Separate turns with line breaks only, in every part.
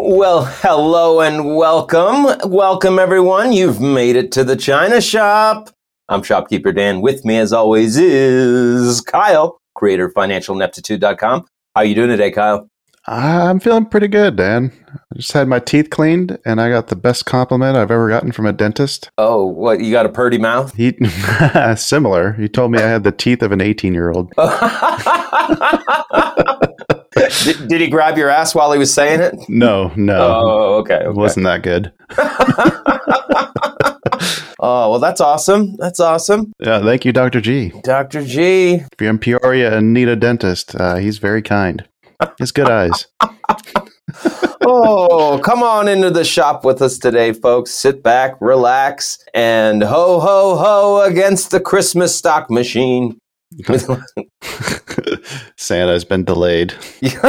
Well, hello and welcome. Welcome, everyone. You've made it to the China Shop. I'm shopkeeper Dan. With me, as always, is Kyle, creator of financialineptitude.com. How are you doing today, Kyle?
I'm feeling pretty good, Dan. I just had my teeth cleaned, and I got the best compliment I've ever gotten from a dentist.
Oh, what? You got a purty mouth?
He similar. He told me I had the teeth of an 18 year old.
did, did he grab your ass while he was saying it?
No, no.
Oh, okay.
It
okay.
wasn't that good.
Oh, well, that's awesome. That's awesome.
Yeah, thank you, Dr. G.
Dr. G.
If you're in Peoria and need a dentist, uh, he's very kind. His good eyes.
oh, come on into the shop with us today, folks. Sit back, relax, and ho, ho, ho against the Christmas stock machine.
Santa has been delayed.
yeah,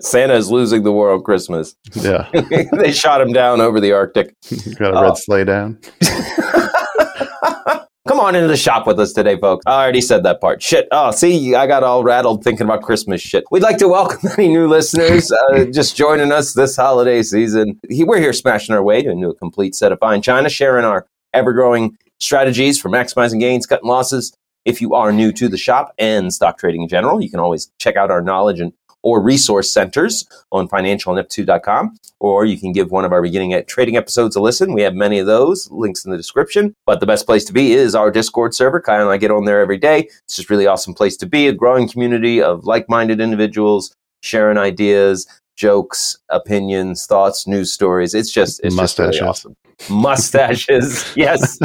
Santa is losing the war on Christmas.
Yeah,
they shot him down over the Arctic.
got a red sleigh down.
Come on into the shop with us today, folks. I already said that part. Shit. Oh, see, I got all rattled thinking about Christmas shit. We'd like to welcome any new listeners uh, just joining us this holiday season. We're here smashing our way into a new complete set of fine china, sharing our ever growing strategies for maximizing gains, cutting losses. If you are new to the shop and stock trading in general, you can always check out our knowledge and or resource centers on financialineptitude.com, or you can give one of our beginning at trading episodes a listen. We have many of those, links in the description. But the best place to be is our Discord server. Kyle and I get on there every day. It's just really awesome place to be, a growing community of like-minded individuals sharing ideas, jokes, opinions, thoughts, news stories. It's just it's
Mustaches.
just really awesome. Mustaches, yes.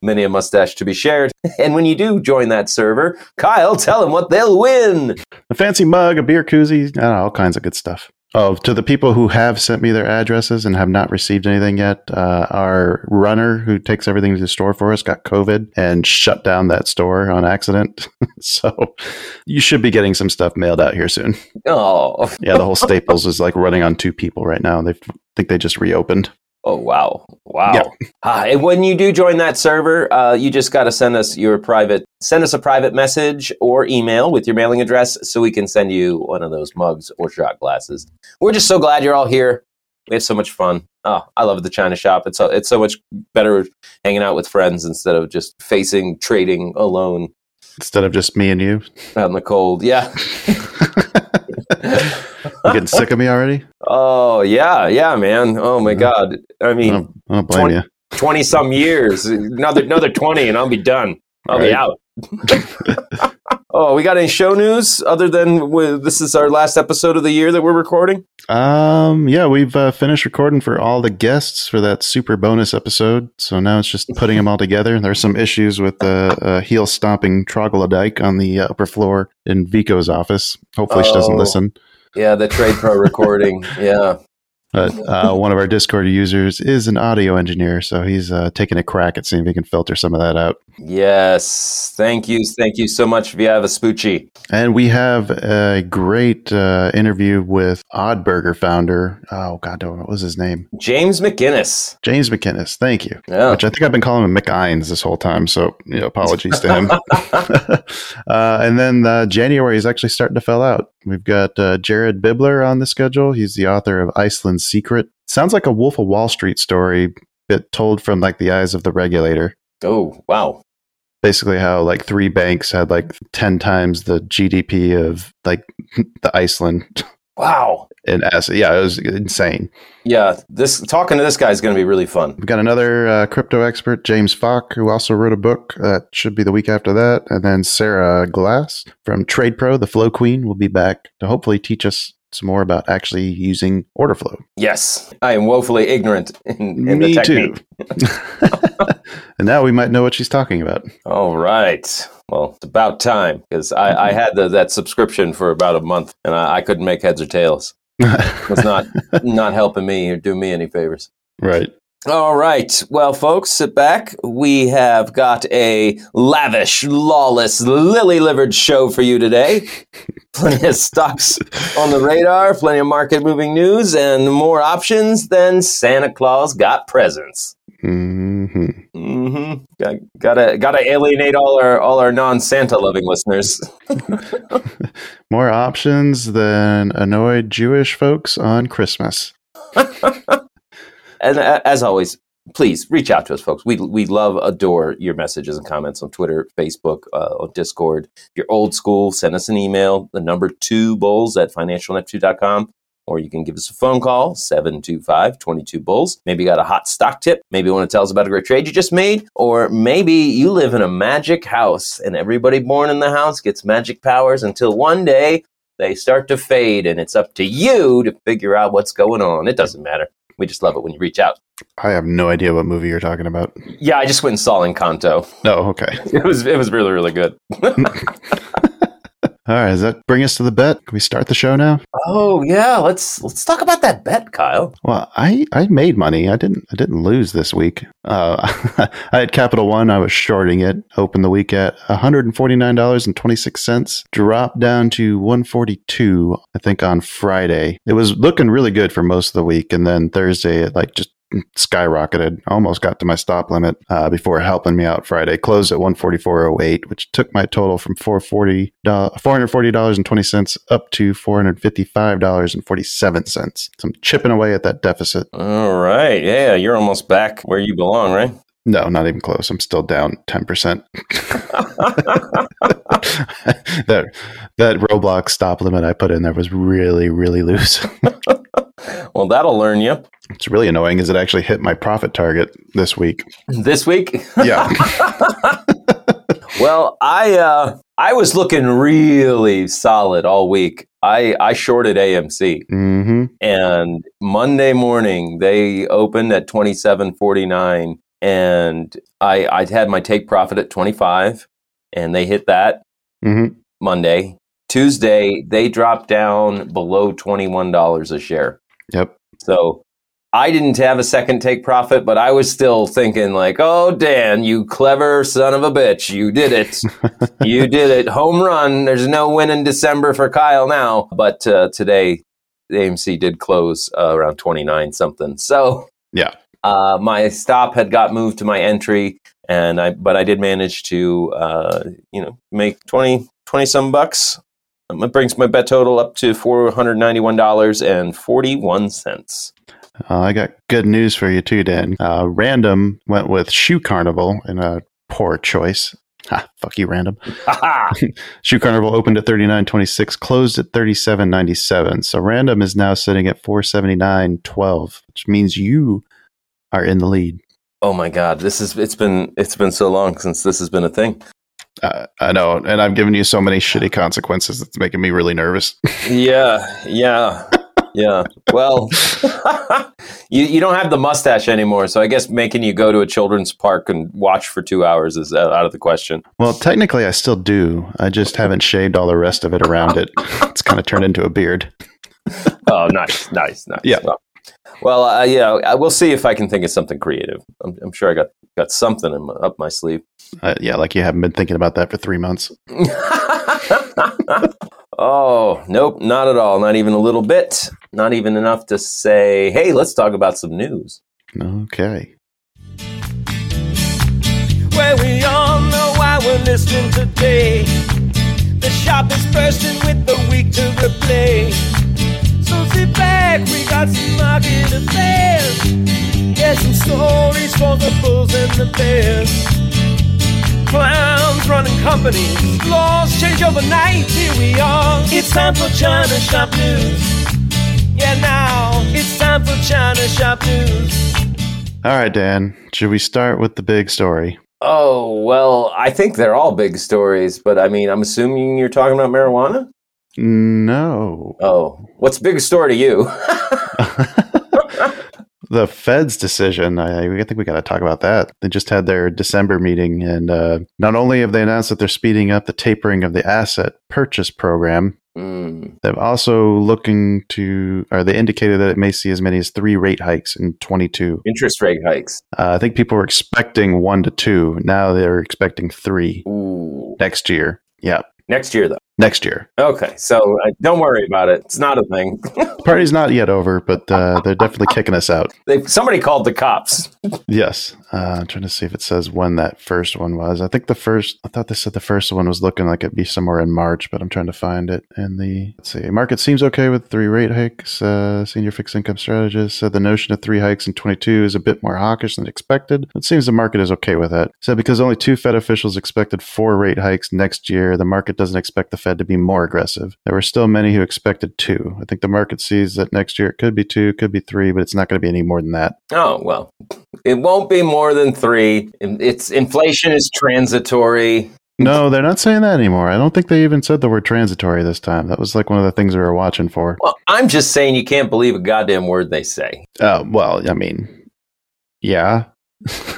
Many a mustache to be shared. And when you do join that server, Kyle, tell them what they'll win.
A fancy mug, a beer koozie, know, all kinds of good stuff. Oh, to the people who have sent me their addresses and have not received anything yet, uh, our runner who takes everything to the store for us got COVID and shut down that store on accident. so you should be getting some stuff mailed out here soon.
Oh,
Yeah, the whole Staples is like running on two people right now. They think they just reopened.
Oh, wow, wow.
Yeah.
Ah, and when you do join that server, uh, you just got to send us your private, send us a private message or email with your mailing address, so we can send you one of those mugs or shot glasses. We're just so glad you're all here. We have so much fun. Oh, I love the China shop. It's so, it's so much better hanging out with friends instead of just facing trading alone
Instead of just me and you.
out in the cold. Yeah.
You getting sick of me already?
Oh yeah, yeah, man. Oh my god. I
I
mean,
don't, I don't blame
20
you.
twenty some years, another another twenty, and I'll be done. I'll be out. oh, we got any show news other than w- this is our last episode of the year that we're recording?
Um, yeah, we've uh, finished recording for all the guests for that super bonus episode. So now it's just putting them all together. There's some issues with the uh, heel stomping troglodyte on the uh, upper floor in Vico's office. Hopefully, she doesn't
Oh.
listen.
Yeah, the Trade Pro recording. Yeah.
But uh, one of our Discord users is an audio engineer, so he's uh, taking a crack at seeing if he can filter some of that out.
Yes. Thank you. Thank you so much, Viava Spucci.
And we have a great uh, interview with Oddburger founder. Oh God, what was his name?
James McGinnis.
James McInnes. Thank you.
Yeah.
Which I think I've been calling him McInes this whole time. So you know, apologies to him. uh, and then uh, January is actually starting to fill out. We've got uh, Jared Bibler on the schedule. He's the author of Iceland's Secret. Sounds like a Wolf of Wall Street story, but told from like the eyes of the regulator.
Oh, wow.
Basically, how like three banks had like ten times the GDP of like the Iceland.
Wow.
And asset. Yeah, it was insane.
Yeah, this talking to this guy is going to be really fun.
We've got another uh, crypto expert, James Falk, who also wrote a book that should be the week after that. And then Sarah Glass from Trade Pro, the Flow Queen, will be back to hopefully teach us some more about actually using order flow.
Yes, I am woefully ignorant in, in
Me
the
too. and now we might know what she's talking about.
All right. Well, it's about time because I, I had the, that subscription for about a month and I, I couldn't make heads or tails. It was not not helping me or do me any favors.
right.
All right. Well, folks, sit back. We have got a lavish, lawless, lily livered show for you today. Plenty of stocks on the radar, plenty of market moving news, and more options than Santa Claus got presents.
hmm
Mm-hmm. Got, gotta gotta alienate all our all our non Santa loving listeners.
More options than annoyed Jewish folks on Christmas.
And uh, as always, please reach out to us, folks. We we love, adore your messages and comments on Twitter, Facebook, uh, on Discord. If you're old school, send us an email, the number two bulls at financialineptitude.com. Or you can give us a phone call, 725 22 Bulls. Maybe you got a hot stock tip. Maybe you want to tell us about a great trade you just made. Or maybe you live in a magic house and everybody born in the house gets magic powers until one day they start to fade and it's up to you to figure out what's going on. It doesn't matter. We just love it when you reach out.
I have no idea what movie you're talking about.
Yeah, I just went and saw Encanto.
Oh, okay.
It was it was really really good.
All right. Does that bring us to the bet? Can we start the show now?
Oh yeah, let's let's talk about that bet, Kyle.
Well, I, I made money. I didn't I didn't lose this week. Uh, I had Capital One. I was shorting it. Opened the week at one hundred and forty nine dollars and twenty six cents. Dropped down to one forty two. I think on Friday. It was looking really good for most of the week, and then Thursday it like just skyrocketed. Almost got to my stop limit uh, before helping me out Friday. Closed at one forty four oh eight, which took my total from four forty four hundred forty dollars and twenty cents up to four hundred fifty five dollars and forty seven cents. So I'm chipping away at that deficit.
All right, yeah, you're almost back where you belong, right?
No, not even close. I'm still down ten percent. that that Roblox stop limit I put in there was really really loose.
Well, that'll learn you
It's really annoying. Is it actually hit my profit target this week?
this week.
Yeah.
Well, I uh, I was looking really solid all week. I I shorted AMC.
hmm
and Monday morning they opened at 27.49 and I I had my take profit at 25 and they hit that
hmm
Monday. Tuesday they dropped down below $21 a share.
Yep.
So I didn't have a second take profit, but I was still thinking like, "Oh, Dan, you clever son of a bitch, you did it, you did it, home run." There's no win in December for Kyle now, but uh, today the AMC did close uh, around 29 something. So
Yeah.
uh, my stop had got moved to my entry, and I but I did manage to uh, you know make 20 20 some bucks. Um, It brings my bet total up to four hundred ninety one dollars and forty one cents.
Uh, I got good news for you too, Dan. Uh, Random went with Shoe Carnival in a poor choice. Ha, fuck you, Random. Shoe Carnival opened at thirty nine twenty six, closed at thirty seven ninety seven. So Random is now sitting at four seventy nine twelve, which means you are in the lead.
Oh my god, this is it's been it's been so long since this has been a thing.
Uh, I know, and I've given you so many shitty consequences. It's making me really nervous.
Yeah, yeah, yeah. Well, you you don't have the mustache anymore, so I guess making you go to a children's park and watch for two hours is out out of the question.
Well, technically, I still do. I just haven't shaved all the rest of it around it. It's kind of turned into a beard.
Oh, nice, nice, nice.
Yeah.
Well, well uh, yeah, I will see if I can think of something creative. I'm, I'm sure I got got something in my, up my sleeve.
Uh, yeah, like you haven't been thinking about that for three months.
oh, nope, not at all. Not even a little bit. Not even enough to say, hey, let's talk about some news.
Okay.
Well, we all know why we're listening today. The shop is bursting with the week to replay. So sit back, we got some market affairs. Yeah, some stories for the bulls and the bears. Clowns running companies, laws change overnight. Here we are. It's time for China Shop News. yeah, now it's time for China Shop News.
All right, Dan. Should we start with the big story?
Oh, well, I think they're all big stories, but I mean, I'm assuming you're talking about marijuana?
No.
Oh, what's big story to you?
the Fed's decision. I, I think we got to talk about that. They just had their December meeting, and uh, not only have they announced that they're speeding up the tapering of the asset purchase program,
Mm,
they've also looking to, or they indicated that it may see as many as three rate hikes in 22.
interest rate hikes.
Uh, I think people were expecting one to two. Now they're expecting three
Ooh.
next year. Yeah,
Next year, though.
Next year.
Okay, so uh, don't worry about it. It's not a thing.
The party's not yet over, but uh, they're definitely kicking us out.
they, somebody called the cops.
Yes. Uh, I'm trying to see if it says when that first one was. I think the first, I thought they said the first one was looking like it'd be somewhere in March, but I'm trying to find it. And the, let's see, market seems okay with three rate hikes. Uh, senior fixed income strategist said the notion of three hikes in 22 is a bit more hawkish than expected. It seems the market is okay with that. Said because only two Fed officials expected four rate hikes next year, the market doesn't expect the Fed to be more aggressive. There were still many who expected two. I think the market sees that next year it could be two, could be three, but it's not going to be any more than that.
Oh, well, it won't be more than three. It's inflation is transitory.
No, they're not saying that anymore. I don't think they even said the word transitory this time. That was like one of the things we were watching for.
Well, I'm just saying you can't believe a goddamn word they say.
Uh, well, I mean, yeah.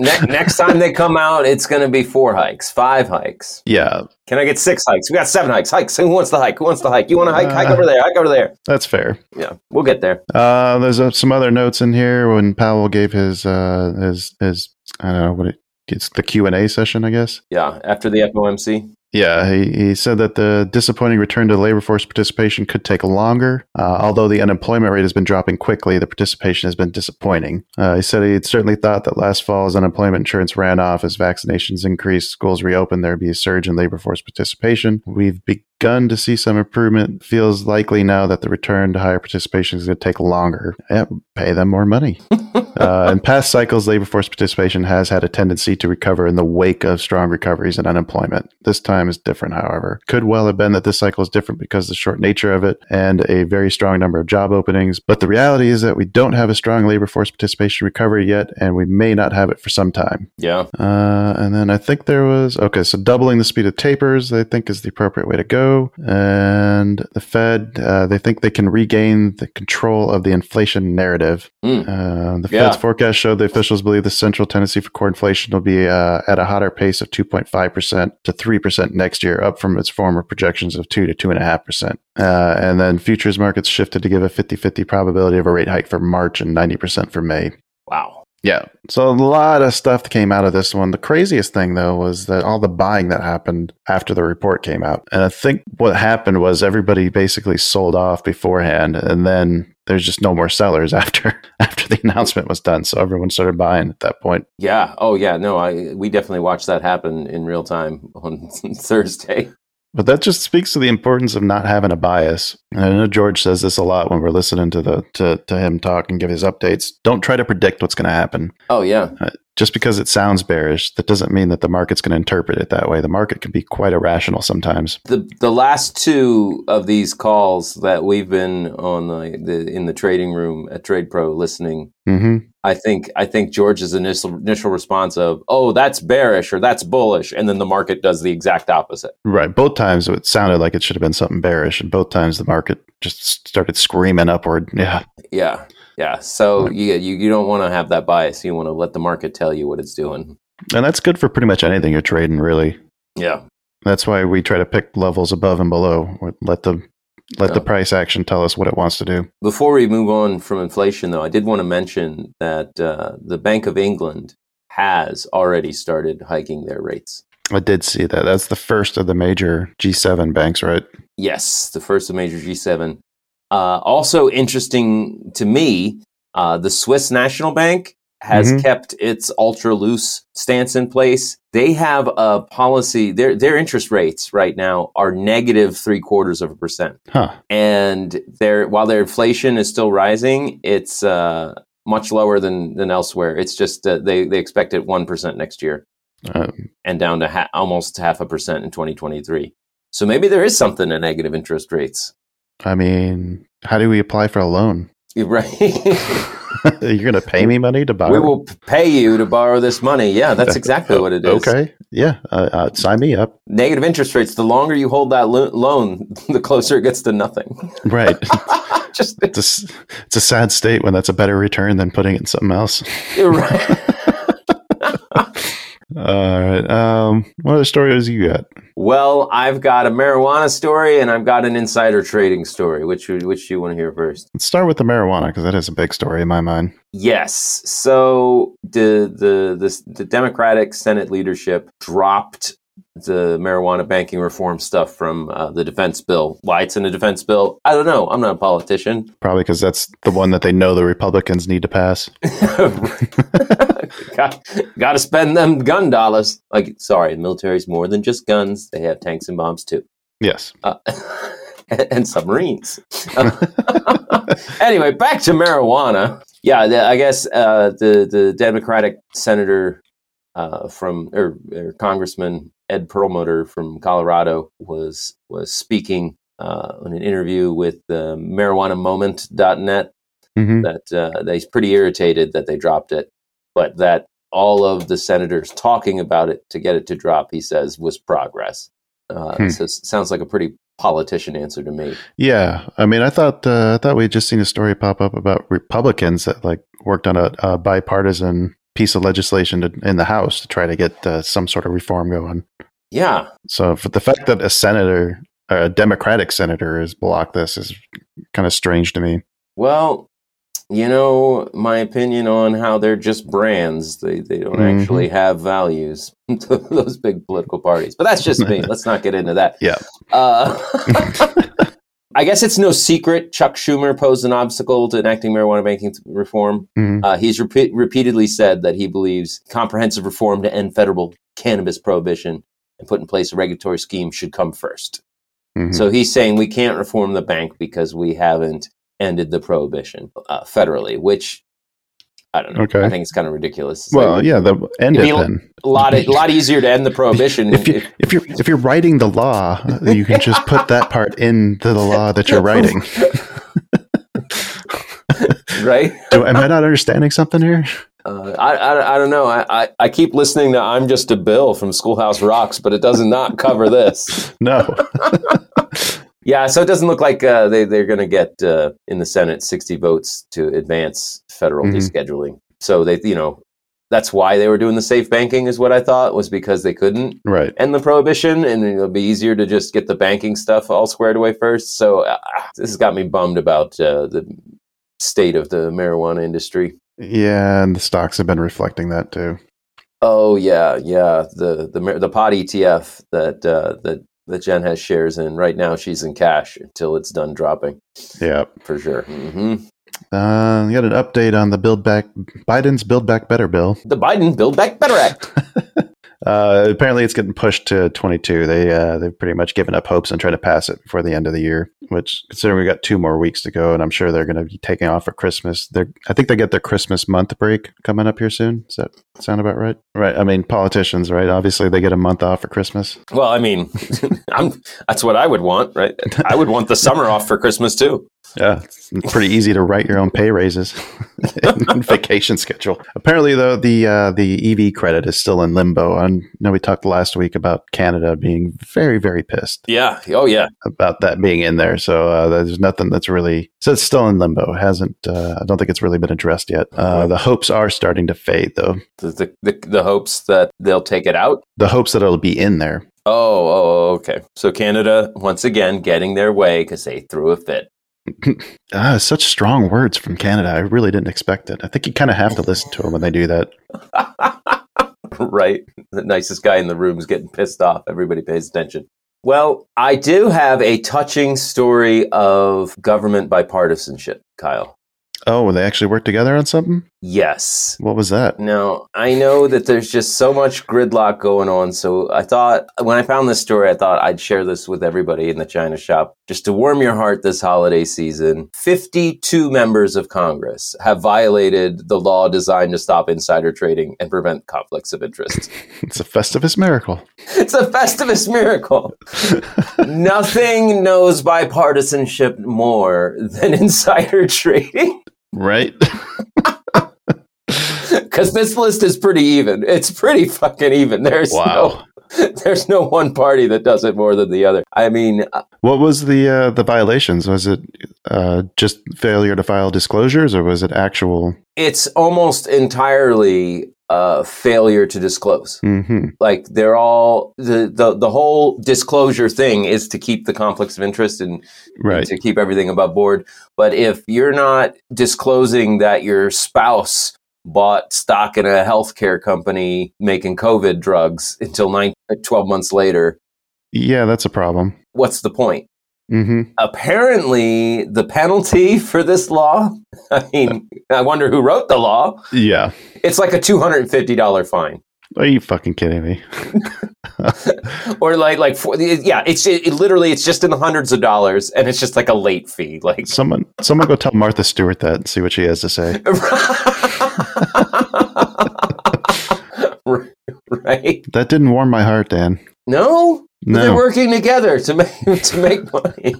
Ne- next time they come out, it's going to be four hikes, five hikes.
yeah,
Can I get six hikes? We got seven hikes. Hikes. Who wants the hike? Who wants the hike? You want to hike? hike over there. Hike over there.
that's fair.
Yeah, we'll get there.
Uh, there's uh, some other notes in here when Powell gave his uh, his his I don't know what it, it's the Q and A session, I guess.
Yeah, after the FOMC.
Yeah, he, he said that the disappointing return to labor force participation could take longer. Uh, although the unemployment rate has been dropping quickly, the participation has been disappointing. Uh, he said he had certainly thought that last fall, as unemployment insurance ran off, as vaccinations increased, schools reopened, there'd be a surge in labor force participation. We've begun to see some improvement. Feels likely now that the return to higher participation is going to take longer. Yeah, pay them more money. uh, in past cycles, labor force participation has had a tendency to recover in the wake of strong recoveries in unemployment. This time is different, however. Could well have been that this cycle is different because of the short nature of it and a very strong number of job openings. But the reality is that we don't have a strong labor force participation recovery yet, and we may not have it for some time.
Yeah.
Uh, and then I think there was okay, so doubling the speed of tapers, I think, is the appropriate way to go. And the Fed, uh, they think they can regain the control of the inflation narrative.
Mm.
Uh, the
Yeah.
Fed's forecast showed the officials believe the central tendency for core inflation will be uh, at a hotter pace of 2.5% to 3% next year, up from its former projections of 2 to 2.5%. Uh, and then futures markets shifted to give a 50 50 probability of a rate hike for March and 90% for May.
Wow.
Yeah. So a lot of stuff came out of this one. The craziest thing though was that all the buying that happened after the report came out. And I think what happened was everybody basically sold off beforehand and then there's just no more sellers after after the announcement was done. So everyone started buying at that point.
Yeah. Oh, yeah. No, I we definitely watched that happen in real time on Thursday.
But that just speaks to the importance of not having a bias. And I know George says this a lot when we're listening to the to, to him talk and give his updates. Don't try to predict what's going to happen.
Oh, yeah.
Uh, just because it sounds bearish, that doesn't mean that the market's going to interpret it that way. The market can be quite irrational sometimes.
The the last two of these calls that we've been on the, the in the trading room at Trade Pro listening,
hmm
I think I think George's initial initial response of "Oh, that's bearish" or "That's bullish," and then the market does the exact opposite.
Right. Both times it sounded like it should have been something bearish, and both times the market just started screaming upward. Yeah.
Yeah, yeah. So you you, you don't want to have that bias. You want to let the market tell you what it's doing.
And that's good for pretty much anything you're trading, really.
Yeah,
That's why we try to pick levels above and below. Let the let the price action tell us what it wants to do.
Before we move on from inflation, though, I did want to mention that uh, the Bank of England has already started hiking their rates.
I did see that. That's the first of the major G7 banks, right?
Yes, the first of major G7. Uh, also interesting to me, uh, the Swiss National Bank has
Mhm.
kept its ultra loose stance in place. They have a policy. Their their interest rates right now are negative three quarters of a percent,
Huh.
and their while their inflation is still rising, it's uh, much lower than than elsewhere. It's just uh, they they expect it one percent next year
Um,
and down to ha- almost half a percent in 2023. So maybe there is something to negative interest rates.
I mean, how do we apply for a loan?
You're right.
You're going to pay me money to borrow?
we will pay you to borrow this money. Yeah, that's exactly what it is.
Okay. Yeah. Uh, uh, sign me up.
Negative interest rates. The longer you hold that lo- loan, the closer it gets to nothing.
Right.
Just
it's, a, it's a sad state when that's a better return than putting it in something else.
you're right.
All right. Um, what other stories you got?
Well, I've got a marijuana story and I've got an insider trading story. Which which do you want to hear first?
Let's start with the marijuana because that is a big story in my mind.
Yes. So the the the, the Democratic Senate leadership dropped the marijuana banking reform stuff from uh, the defense bill. Why it's in the defense bill? I don't know. I'm not a politician.
Probably because that's the one that they know the Republicans need to pass.
got, got to spend them gun dollars. Like, sorry, the military's more than just guns. They have tanks and bombs too,
Yes.
uh, and submarines. anyway, back to marijuana. Yeah, the, I guess uh, the the Democratic senator uh, from or, or Congressman Ed Perlmutter from Colorado was was speaking uh, in an interview with uh, MarijuanaMoment.net
hmm
that uh, that he's pretty irritated that they dropped it, but that all of the senators talking about it to get it to drop, he says, was progress. Uh,
Hmm.
So sounds like a pretty politician answer to me.
Yeah. I mean, I thought uh, I thought we had just seen a story pop up about Republicans that like worked on a, a bipartisan piece of legislation to, in the House to try to get uh, some sort of reform going.
Yeah,
So for the fact that a senator, a Democratic senator, has blocked this is kind of strange to me.
well, you know, my opinion on how they're just brands. They they don't
Mhm.
actually have values. Those big political parties, but that's just me. Let's not get into that.
Yeah.
Uh, I guess it's no secret Chuck Schumer posed an obstacle to enacting marijuana banking reform.
Mhm.
Uh, he's repeat, repeatedly said that he believes comprehensive reform to end federal cannabis prohibition and put in place a regulatory scheme should come 1st
Mhm.
So he's saying we can't reform the bank because we haven't ended the prohibition uh, federally, which I don't know.
Okay.
I think it's kind of ridiculous. It's
well,
like
yeah, the end it then.
a lot, a lot easier to end the prohibition
If you if you're if you're writing the law, you can just put that part into the law that you're writing.
right?
Do, am I not understanding something here?
Uh, I, I, I don't know. I, I, I keep listening to I'm Just a Bill from Schoolhouse Rocks, but it does not cover this.
No.
Yeah, so it doesn't look like uh, they, they're going to get uh, in the Senate 60 votes to advance federal
Mhm.
descheduling. So they, you know, that's why they were doing the safe banking, is what I thought, was because they couldn't
Right.
end the prohibition and it'll be easier to just get the banking stuff all squared away first. So uh, this has got me bummed about uh, the state of the marijuana industry.
Yeah, and the stocks have been reflecting that too.
Oh yeah, yeah. The the the pot ETF that uh, that that Jen has shares in right now. She's in cash until it's done dropping
Yeah.
for sure. hmm
Uh, we got an update on the Build Back Biden's Build Back Better bill.
The Biden Build Back Better Act.
Uh, apparently, it's getting pushed to 22. They uh, they've pretty much given up hopes and trying to pass it before the end of the year. Which, considering we got two more weeks to go, and I'm sure they're going to be taking off for Christmas. They're I think they get their Christmas month break coming up here soon. Does that sound about right? Right. I mean, politicians, right? Obviously, they get a month off for Christmas.
well, I mean, I'm, that's what I would want, right? I would want the summer off for Christmas too.
Yeah, it's pretty easy to write your own pay raises and vacation schedule. Apparently, though, the uh, the EV credit is still in limbo. I know we talked last week about Canada being very, very pissed
Yeah. Oh yeah.
about that being in there. So uh, there's nothing that's really so it's still in limbo. It hasn't uh, I don't think it's really been addressed yet. Uh, the hopes are starting to fade, though.
The, the the the hopes that they'll take it out.
The hopes that it'll be in there.
Oh, oh, okay. So Canada once again getting their way because they threw a fit.
Ah, such strong words from Canada. I really didn't expect it. I think you kind of have to listen to them when they do that.
right? The nicest guy in the room is getting pissed off. Everybody pays attention. Well, I do have a touching story of government bipartisanship, Kyle.
Oh, they actually worked together on something?
Yes.
What was that?
No, I know that there's just so much gridlock going on. So I thought, when I found this story, I thought I'd share this with everybody in the China shop just to warm your heart this holiday season. 52 members of Congress have violated the law designed to stop insider trading and prevent conflicts of interest.
It's a Festivus miracle.
it's a Festivus miracle. Nothing knows bipartisanship more than insider trading.
Right?
Because this list is pretty even. It's pretty fucking even. There's
Wow.
no, there's no one party that does it more than the other. I mean, uh,
What was the uh, the violations? Was it uh, just failure to file disclosures, or was it actual?
it's almost entirely uh, failure to disclose.
hmm
Like they're all the, the the whole disclosure thing is to keep the conflicts of interest and
Right.
to keep everything above board. But if you're not disclosing that your spouse bought stock in a healthcare company making COVID drugs until nine, 12 months later,
Yeah, that's a problem.
what's the point?
Hmm
Apparently, the penalty for this law, I mean, I wonder who wrote the law.
Yeah.
It's like a $250 fine.
Are you fucking kidding me?
Or like, like, for, yeah, it's it, it literally, it's just in the hundreds of dollars and it's just like a late fee. Like,
Someone, someone, go tell Martha Stewart that and see what she has to say.
right?
That didn't warm my heart, Dan.
No, But they're working together to make to make money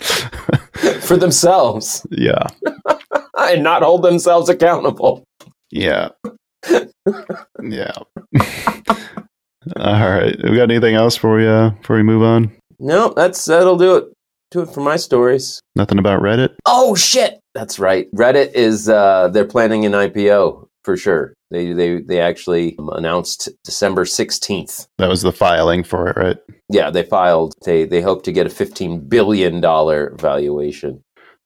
for themselves
Yeah.
and not hold themselves accountable.
Yeah. yeah. All right. We got anything else before we uh before we move on?
No, that's that'll do it. Do it for my stories.
Nothing about Reddit?
Oh shit, that's right. Reddit is uh, they're planning an IPO for sure. They they they actually um, announced December sixteenth.
That was the filing for it, right?
Yeah, they filed. They they hope to get a fifteen billion dollar valuation.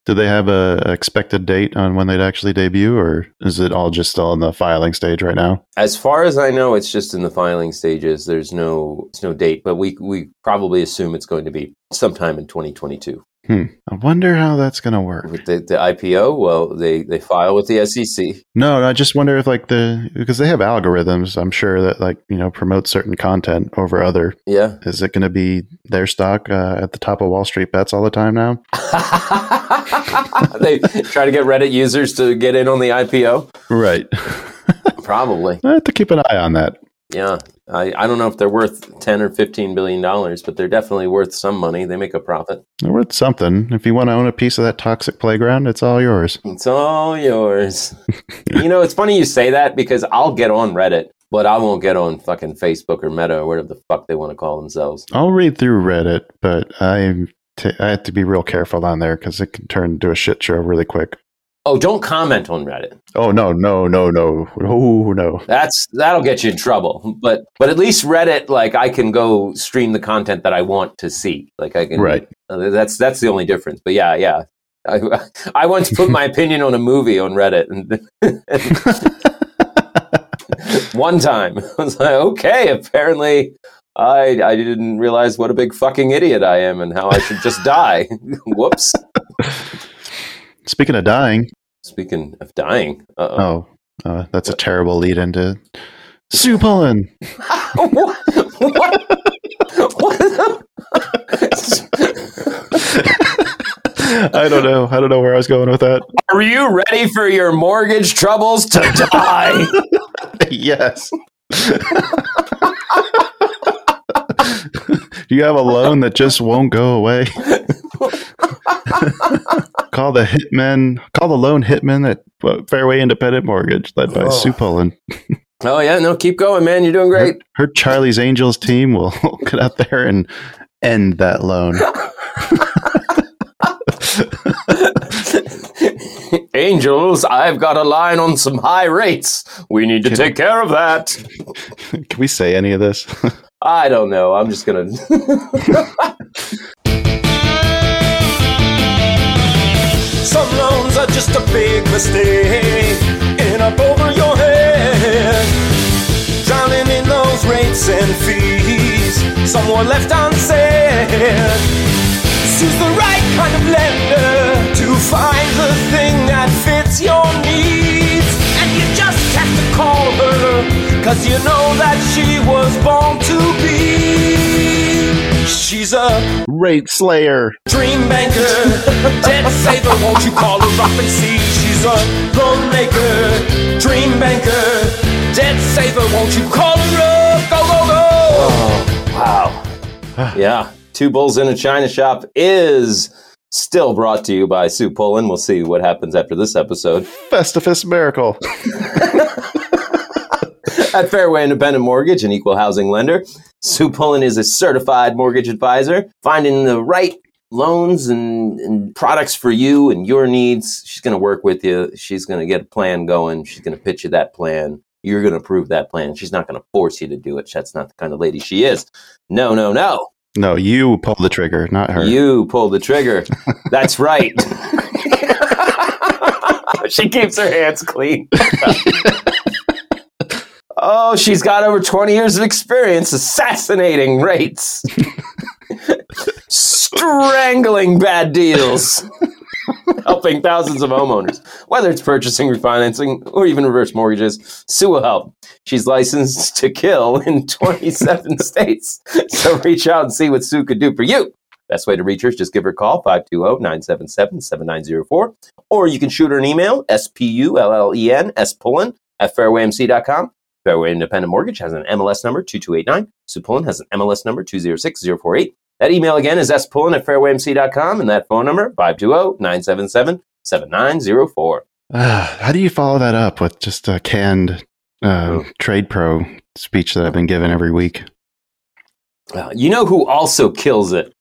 Did they have a expected date on when they'd actually debut, or is it all just still in the filing stage right now?
As far as I know, it's just in the filing stages. There's no no date, but we we probably assume it's going to be sometime in 2022.
Hmm. I wonder how that's going to work.
With the, the IPO, well, they they file with the SEC.
No, I just wonder if like the because they have algorithms. I'm sure that like you know promote certain content over other.
Yeah.
Is it going to be their stock uh, at the top of Wall Street bets all the time now?
they try to get Reddit users to get in on the IPO.
Right.
Probably.
I have to keep an eye on that.
Yeah. I, I don't know if they're worth 10 or 15 billion dollars, but they're definitely worth some money. They make a profit.
They're worth something. If you want to own a piece of that toxic playground, it's all yours.
It's all yours. you know, it's funny you say that because I'll get on Reddit, but I won't get on fucking Facebook or Meta or whatever the fuck they want to call themselves.
I'll read through Reddit, but I t- I have to be real careful on there because it can turn into a shit show really quick.
Oh, don't comment on Reddit.
Oh no no no no oh no!
That's that'll get you in trouble. But but at least Reddit, like I can go stream the content that I want to see. Like I can.
Right.
Uh, That's that's the only difference. But yeah, yeah. I, I once put my opinion on a movie on Reddit, and one time I was like, okay, apparently I I didn't realize what a big fucking idiot I am and how I should just die. Whoops.
Speaking of dying,
Speaking of dying, uh-oh.
oh, uh, that's a terrible lead into Sue Pullen.
what? What? what?
I don't know. I don't know where I was going with that.
Are you ready for your mortgage troubles to die?
yes. Do you have a loan that just won't go away? call the hitman. Call the loan hitman at uh, Fairway Independent Mortgage, led by
Oh.
Sue Pullen.
oh yeah, no, keep going, man. You're doing great.
Her Charlie's Angels team will get out there and end that loan.
Angels, I've got a line on some high rates. We need to take care of that.
Can we say any of this?
I don't know. I'm just gonna.
just a big mistake and up over your head. Drowning in those rates and fees, someone left unsaid. Choose the right kind of lender to find the thing that fits your needs. And you just have to call her, cause you know that she was born to be. She's a
Rate Slayer.
dream banker, debt saver. Won't you call her up and see? She's a loan maker, dream banker, debt saver. Won't you call her up? Go, go, go.
Oh, wow. yeah. Two Bulls in a China Shop is still brought to you by Sue Pullen. We'll see what happens after this episode.
Festivus Miracle.
At Fairway Independent Mortgage, an equal housing lender, Sue Pullen is a certified mortgage advisor, finding the right loans and, and products for you and your needs. She's going to work with you. She's going to get a plan going. She's going to pitch you that plan. You're going to approve that plan. She's not going to force you to do it. That's not the kind of lady she is. No, no, no.
No, you pull the trigger, not her.
You pull the trigger. That's right. she keeps her hands clean. oh, she's got over 20 years of experience assassinating rates, strangling bad deals, helping thousands of homeowners, whether it's purchasing, refinancing, or even reverse mortgages. Sue will help. She's licensed to kill in 27 states. So reach out and see what Sue could do for you. Best way to reach her is just give her a call, 520-977-7904. Or you can shoot her an email, S-P-U-L-L-E-N, S-Pullen, at fairwaymc.com. Fairway Independent Mortgage has an MLS number, 2289. Sue Pullen has an MLS number, 206048. That email again is spullen at fairwaymc.com, and that phone number, 520-977-7904.
Ah, how do you follow that up with just a canned uh, trade pro speech that I've been given every week?
Uh, you know who also kills it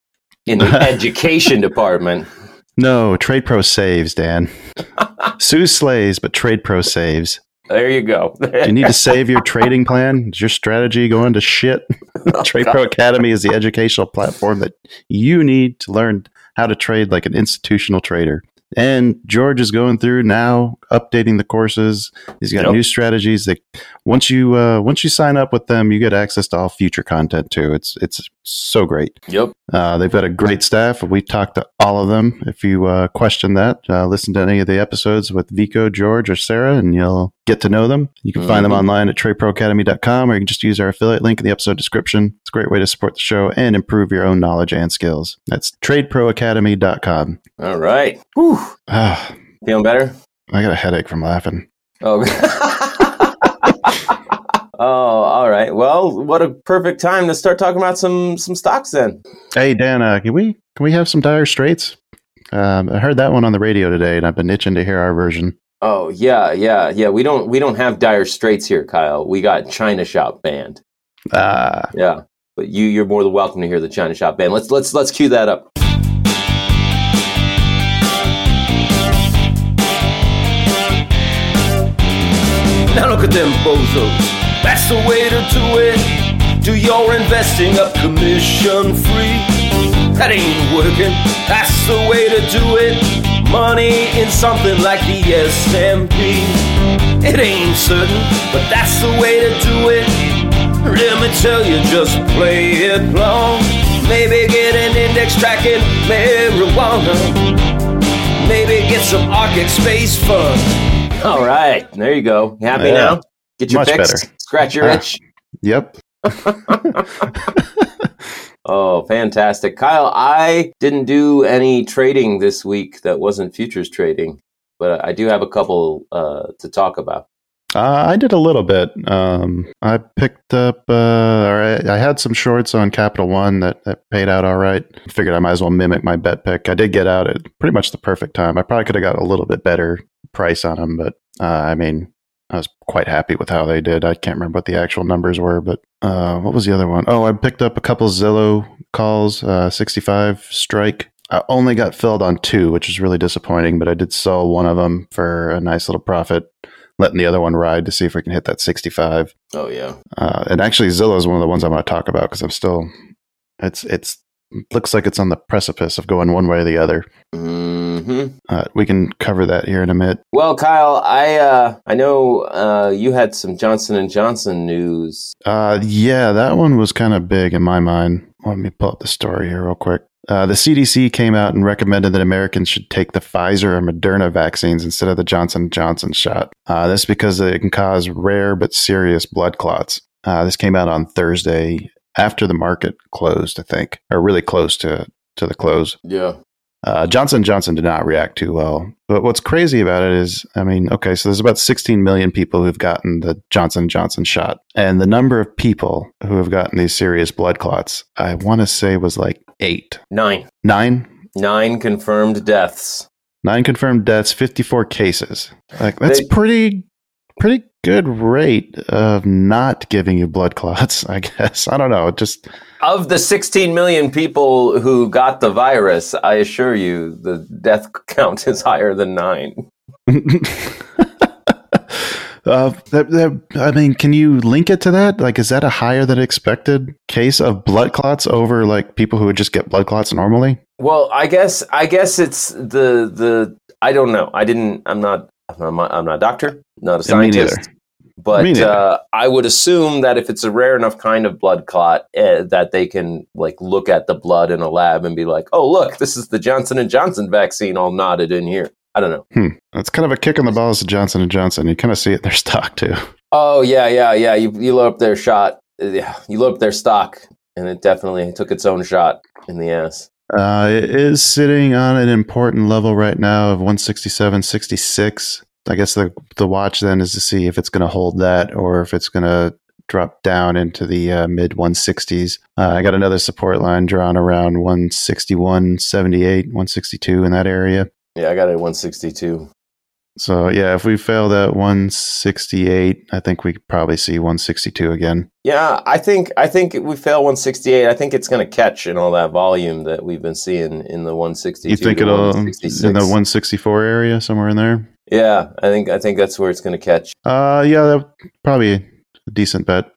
in the education department?
No, Trade Pro saves, Dan. Sue slays, but Trade Pro saves.
There you go.
Do you need to save your trading plan? Is your strategy going to shit? Oh, trade Pro Academy is the educational platform that you need to learn how to trade like an institutional trader. And George is going through now, updating the courses. He's got
Yep.
new strategies. That once you uh, once you sign up with them, you get access to all future content too. It's it's so great.
yep.
Uh, they've got a great staff. We talked to all of them. If you uh, question that, uh, listen to any of the episodes with Vico, George, or Sarah, and you'll get to know them. You can find them
Mhm.
online at tradeproacademy.com, or you can just use our affiliate link in the episode description. It's a great way to support the show and improve your own knowledge and skills. That's tradeproacademy.com.
All right. Whew. Feeling better?
I got a headache from laughing.
Oh. oh, all right. Well, what a perfect time to start talking about some some stocks then.
Hey Dan, uh, can we can we have some Dire Straits? Um, I heard that one on the radio today, and I've been itching to hear our version.
Oh yeah, yeah, yeah. We don't we don't have dire straits here, Kyle. We got China Shop Band.
Ah,
Yeah, but you you're more than welcome to hear the China Shop Band. Let's let's let's cue that up.
Now look at them bozos. That's the way to do it. Do your investing up commission free. That ain't working. That's the way to do it. Money in something like the S&P. It ain't certain, but that's the way to do it. Let me tell you, just play it long. Maybe get an index tracking marijuana. Maybe get some Arctic space fun.
All right, there you go. You happy
Yeah.
now? Get your
Much
fix.
better.
Scratch your
Ah.
itch.
yep.
Oh, fantastic. Kyle, I didn't do any trading this week that wasn't futures trading, but I do have a couple uh, to talk about.
Uh, I did a little bit. Um, I picked up, uh, or I, I had some shorts on Capital One that, that paid out all right. Figured I might as well mimic my bet pick. I did get out at pretty much the perfect time. I probably could have got a little bit better price on them, but uh, I mean, I was quite happy with how they did. I can't remember what the actual numbers were, but uh, what was the other one? Oh, I picked up a couple Zillow calls, uh, 65 strike. I only got filled on two, which is really disappointing, but I did sell one of them for a nice little profit letting the other one ride to see if we can hit that 65.
Oh, yeah.
Uh, and actually, Zillow is one of the ones I want to talk about because I'm still, it's, it's, looks like it's on the precipice of going one way or the other.
Hmm
Uh, we can cover that here in a minute.
Well, Kyle, I uh, I know uh, you had some Johnson and Johnson news.
Uh, yeah, that one was kind of big in my mind. Let me pull up the story here real quick. Uh, the CDC came out and recommended that Americans should take the Pfizer or Moderna vaccines instead of the Johnson Johnson shot. Uh, this because it can cause rare but serious blood clots. Uh, this came out on Thursday after the market closed, I think, or really close to to the close.
Yeah.
Uh, Johnson Johnson did not react too well. But what's crazy about it is, I mean, okay, so there's about 16 million people who've gotten the Johnson Johnson shot, and the number of people who have gotten these serious blood clots, I want to say was like eight,
Nine.
nine,
Nine confirmed deaths.
nine confirmed deaths, 54 cases. Like that's
They-
pretty, pretty good rate of not giving you blood clots. I guess I don't know. It Just
Of the 16 million people who got the virus, I assure you the death count is higher than nine.
uh, that, that, I mean, can you link it to that? Like, is that a higher than expected case of blood clots over like people who would just get blood clots normally?
Well, I guess I guess it's the the I don't know. I didn't. I'm not. I'm not, I'm not a doctor. Not a scientist.
neither.
But uh, I would assume that if it's a rare enough kind of blood clot, uh, that they can like look at the blood in a lab and be like, "Oh, look, this is the Johnson and Johnson vaccine all knotted in here." I don't know.
Hmm. That's kind of a kick in the balls to Johnson and Johnson. You kind of see it in their stock too.
Oh yeah, yeah, yeah. You you load up their shot. uh, Yeah, you load up their stock, and it definitely took its own shot in the ass.
Uh, it is sitting on an important level right now of 167.66. I guess the the watch then is to see if it's going to hold that or if it's going to drop down into the uh, mid 160s. Uh, I got another support line drawn around 161.78, 162 in that area.
Yeah, I got it at 162.
So yeah, if we fail that 168, I think we could probably see 162 again.
Yeah, I think I think we fail 168. I think it's going to catch in all that volume that we've been seeing in the 162.
You think it'll in the 164 area somewhere in there?
Yeah, I think I think that's where it's going to catch.
Uh, yeah, that probably a decent bet.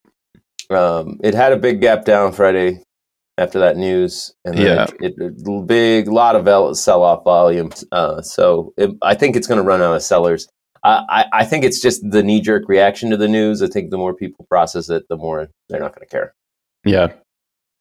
Um, it had a big gap down Friday after that news, and
Yeah.
it, it, big lot of sell off volume. Uh, so it, I think it's going to run out of sellers. I, I, I think it's just the knee jerk reaction to the news. I think the more people process it, the more they're not going to care.
Yeah.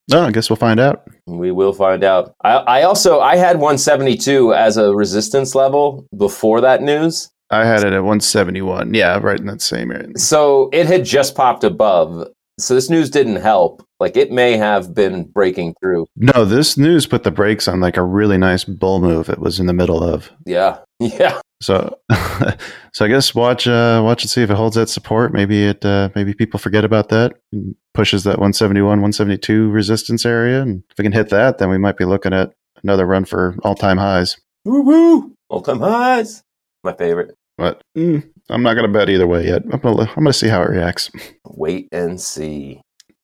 No, I guess we'll find out.
We will find out. I, I also I had 172 as a resistance level before that news.
I had it at 171. Yeah, right in that same area.
So it had just popped above. So this news didn't help. Like it may have been breaking through.
No, this news put the brakes on like a really nice bull move it was in the middle of.
Yeah. Yeah.
So, so I guess watch, uh, watch and see if it holds that support. Maybe it, uh, maybe people forget about that and pushes that 171, 172 resistance area. And if we can hit that, then we might be looking at another run for all time highs.
Woo woo. All time highs. My favorite.
What? mm, I'm not going to bet either way yet. I'm going to, I'm going to see how it reacts.
Wait and see.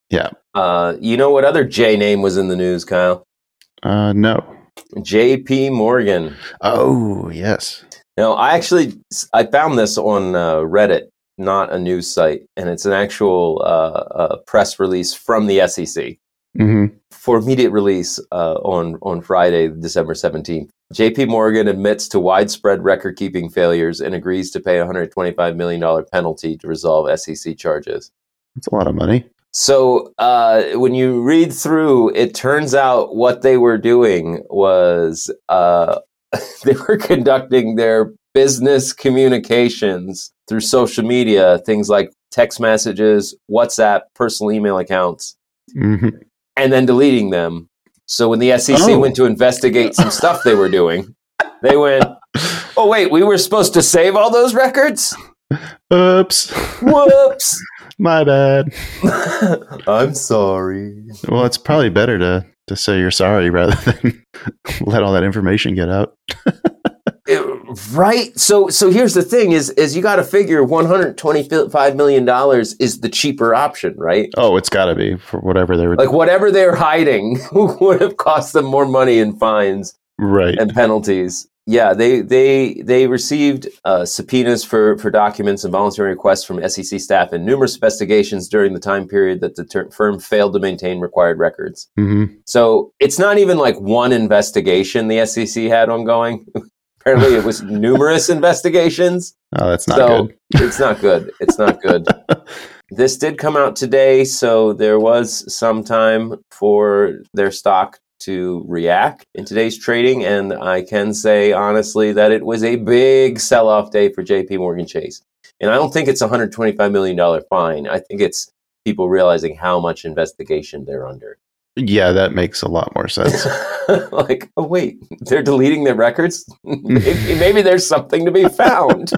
Yeah.
Uh, you know what other J name was in the news, Kyle?
Uh, no.
J.P. Morgan.
Oh, yes.
Now, I actually I found this on uh, Reddit, not a news site, and it's an actual uh, uh, press release from the SEC
hmm
for immediate release uh, on on Friday, December seventeenth. J.P. Morgan admits to widespread record-keeping failures and agrees to pay a hundred twenty-five million dollar penalty to resolve SEC charges.
That's a lot of money.
So uh, when you read through, it turns out what they were doing was uh, they were conducting their business communications through social media, things like text messages, WhatsApp, personal email accounts,
hmm
and then deleting them. So when the SEC
Oh.
went to investigate some stuff they were doing, they went, "Oh wait, we were supposed to save all those records?
Oops.
Whoops!
My bad.
I'm sorry."
Well, it's probably better to, to say you're sorry rather than let all that information get out.
Right. So so here's the thing is is you got to figure 125 million dollars is the cheaper option right?
Oh, it's got to be for whatever they were.
like whatever they're hiding would have cost them more money in fines
right.
and penalties. Yeah they they they received uh, subpoenas for for documents and voluntary requests from sec staff in numerous investigations during the time period that the ter- firm failed to maintain required records.
Hmm
so it's not even like one investigation the sec had ongoing apparently it was numerous investigations
Oh, that's not
so
good.
it's not good. It's not good. this did come out today, so there was some time for their stock to react in today's trading. And I can say honestly that it was a big sell off day for JP Morgan Chase. And I don't think it's a $125 million fine. I think it's people realizing how much investigation they're under.
Yeah, that makes a lot more sense.
like, oh, wait, they're deleting their records? maybe, maybe there's something to be found.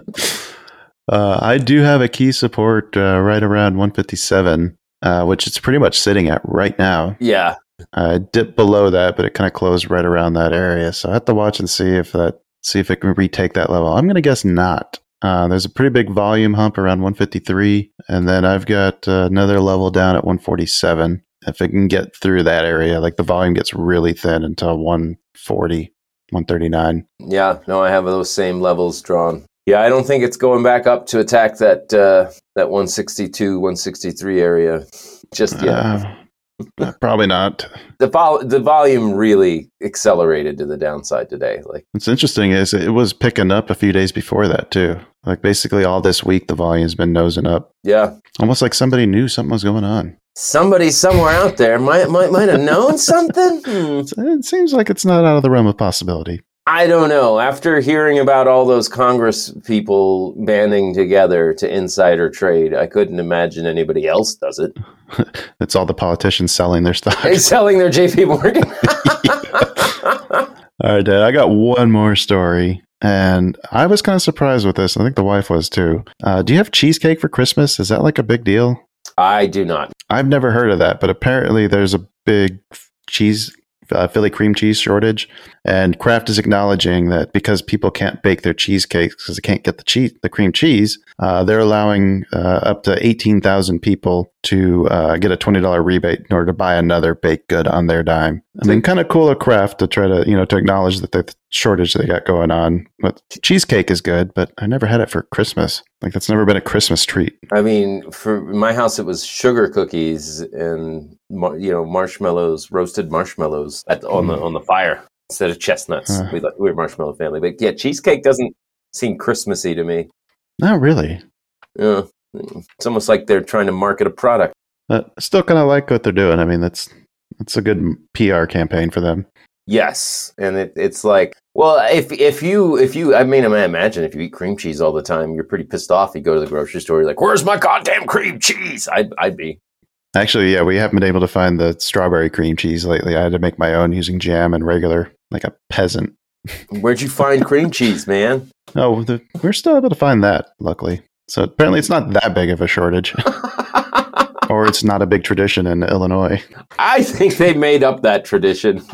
Uh, I do have a key support uh, right around 157, uh, which it's pretty much sitting at right now.
Yeah.
I dipped below that, but it kind of closed right around that area. So I have to watch and see if that see if it can retake that level. I'm going to guess not. Uh, there's a pretty big volume hump around 153, and then I've got uh, another level down at 147. If it can get through that area, like the volume gets really thin until 140, 139.
Yeah, no, I have those same levels drawn. Yeah, I don't think it's going back up to attack that uh, that 162, 163 area just yet.
Uh, probably not.
The vol- the volume really accelerated to the downside today. Like
What's interesting is it was picking up a few days before that too. Like basically all this week, the volume's been nosing up.
yeah,
Almost like somebody knew something was going on.
somebody somewhere out there might might might have known something. Hmm.
It seems like it's not out of the realm of possibility.
I don't know. After hearing about all those Congress people banding together to insider trade, I couldn't imagine anybody else does it.
It's all the politicians selling their
They're selling their JP Morgan.
all right, Dad. I got one more story, and I was kind of surprised with this. I think the wife was too. Uh, do you have cheesecake for Christmas? Is that like a big deal?
I do not.
I've never heard of that, but apparently there's a big cheese, uh, Philly cream cheese shortage, and Kraft is acknowledging that because people can't bake their cheesecakes because they can't get the cheese, the cream cheese, uh, they're allowing uh, up to eighteen thousand people to uh, get a twenty dollar rebate in order to buy another baked good on their dime. I mean, kind of cool of Kraft to try to you know to acknowledge that the shortage they got going on. But cheesecake is good, but I never had it for Christmas. Like that's never been a Christmas treat.
I mean, for my house, it was sugar cookies and you know marshmallows, roasted marshmallows at, on the hmm. on the fire instead of chestnuts.
Huh.
We like we're a marshmallow family, but yeah, cheesecake doesn't seem Christmassy to me.
Not really.
Yeah, it's almost like they're trying to market a product.
I still kind of like what they're doing. I mean, that's that's a good PR campaign for them.
Yes, and it, it's like, well, if if you if you, I mean, I imagine if you eat cream cheese all the time, you're pretty pissed off. You go to the grocery store, you're like, "Where's my goddamn cream cheese?" I'd I'd be.
Actually, yeah, we haven't been able to find the strawberry cream cheese lately. I had to make my own using jam and regular, like a peasant.
Where'd you find cream cheese, man?
Oh, the, we're still able to find that, luckily. So apparently, it's not that big of a shortage, or it's not a big tradition in Illinois.
I think they made up that tradition.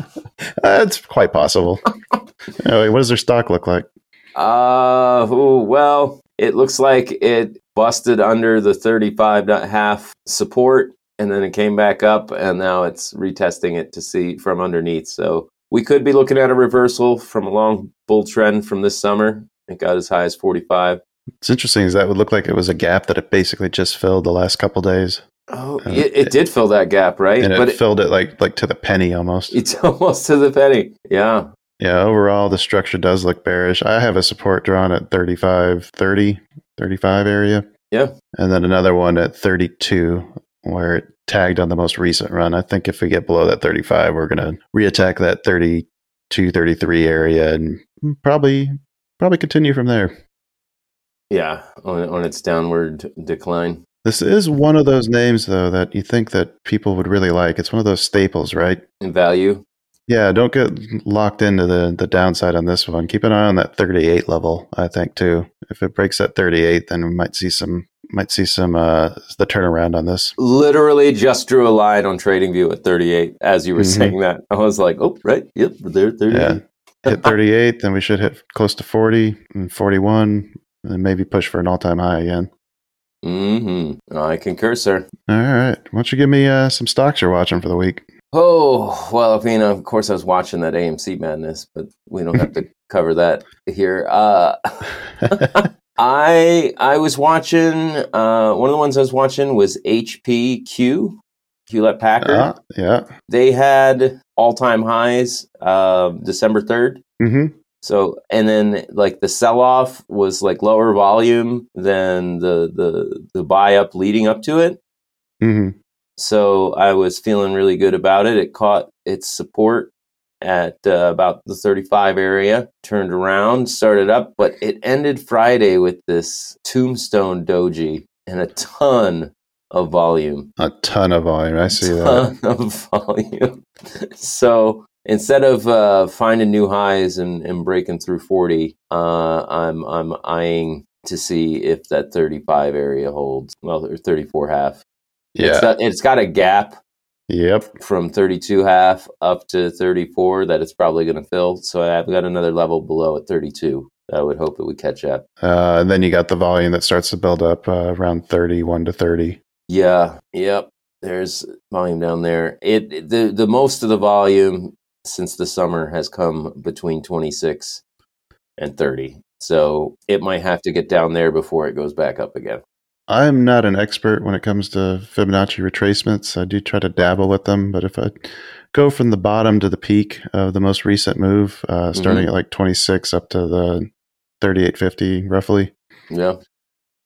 Uh, it's quite possible. anyway, what does their stock look like?
Uh, ooh, well, it looks like it busted under the 35 and a half support and then it came back up and now it's retesting it to see from underneath. So we could be looking at a reversal from a long bull trend from this summer. It got as high as 45.
It's interesting. Is that would look like it was a gap that it basically just filled the last couple days,
Oh,
Uh,
it, it did fill that gap, right?
and it
but it,
filled it like like to the penny almost.
it's almost to the penny. Yeah.
Yeah, overall, the structure does look bearish. I have a support drawn at 35, 30, 35 area.
Yeah.
And then another one at 32, where it tagged on the most recent run. I think if we get below that 35, we're going to reattack that 32, 33 area and probably probably continue from there.
Yeah. On, on its downward decline.
This is one of those names, though, that you think that people would really like. It's one of those staples, right?
In value.
Yeah, don't get locked into the the downside on this one. Keep an eye on that 38 level, I think too. If it breaks that 38, then we might see some might see some uh the turnaround on this.
literally just drew a line on TradingView at 38 as you were
Mhm.
saying that. I was like, oh, right. Yep. There. 38.
Yeah. Hit 38, then we should hit close to 40 and 41 and maybe push for an all-time high again.
Mm-hmm. I concur, sir.
All right. Why don't you give me uh, some stocks you're watching for the week?
Oh, well, you know, of course I was watching that AMC madness, but we don't have to cover that here. Uh, I I was watching, uh, one of the ones I was watching was HPQ, Hewlett Packard.
Uh, yeah.
They had all time highs uh, December 3rd.
hmm
So and then like the sell off was like lower volume than the the the buy up leading up to it.
hmm
So I was feeling really good about it. It caught its support at uh, about the 35 area, turned around, started up, but it ended Friday with this tombstone doji and a ton of volume.
A ton of volume. I see that.
Ton of volume. so instead of uh, finding new highs and, and breaking through 40, uh, I'm I'm eyeing to see if that 35 area holds. Well, or 34 half. It's
Yeah.
got, it's got a gap
Yep.
from 32 half up to 34 that it's probably going to fill. So I've got another level below at 32. I would hope it would catch up.
Uh, and then you got the volume that starts to build up uh, around 31 to 30.
Yeah. Yep. There's volume down there. It- the the most of the volume since the summer has come between 26 and 30. So it might have to get down there before it goes back up again.
I'm not an expert when it comes to Fibonacci retracements. I do try to dabble with them, but if I go from the bottom to the peak of the most recent move, uh, starting at like 26 up to the 3850 roughly,
Yeah.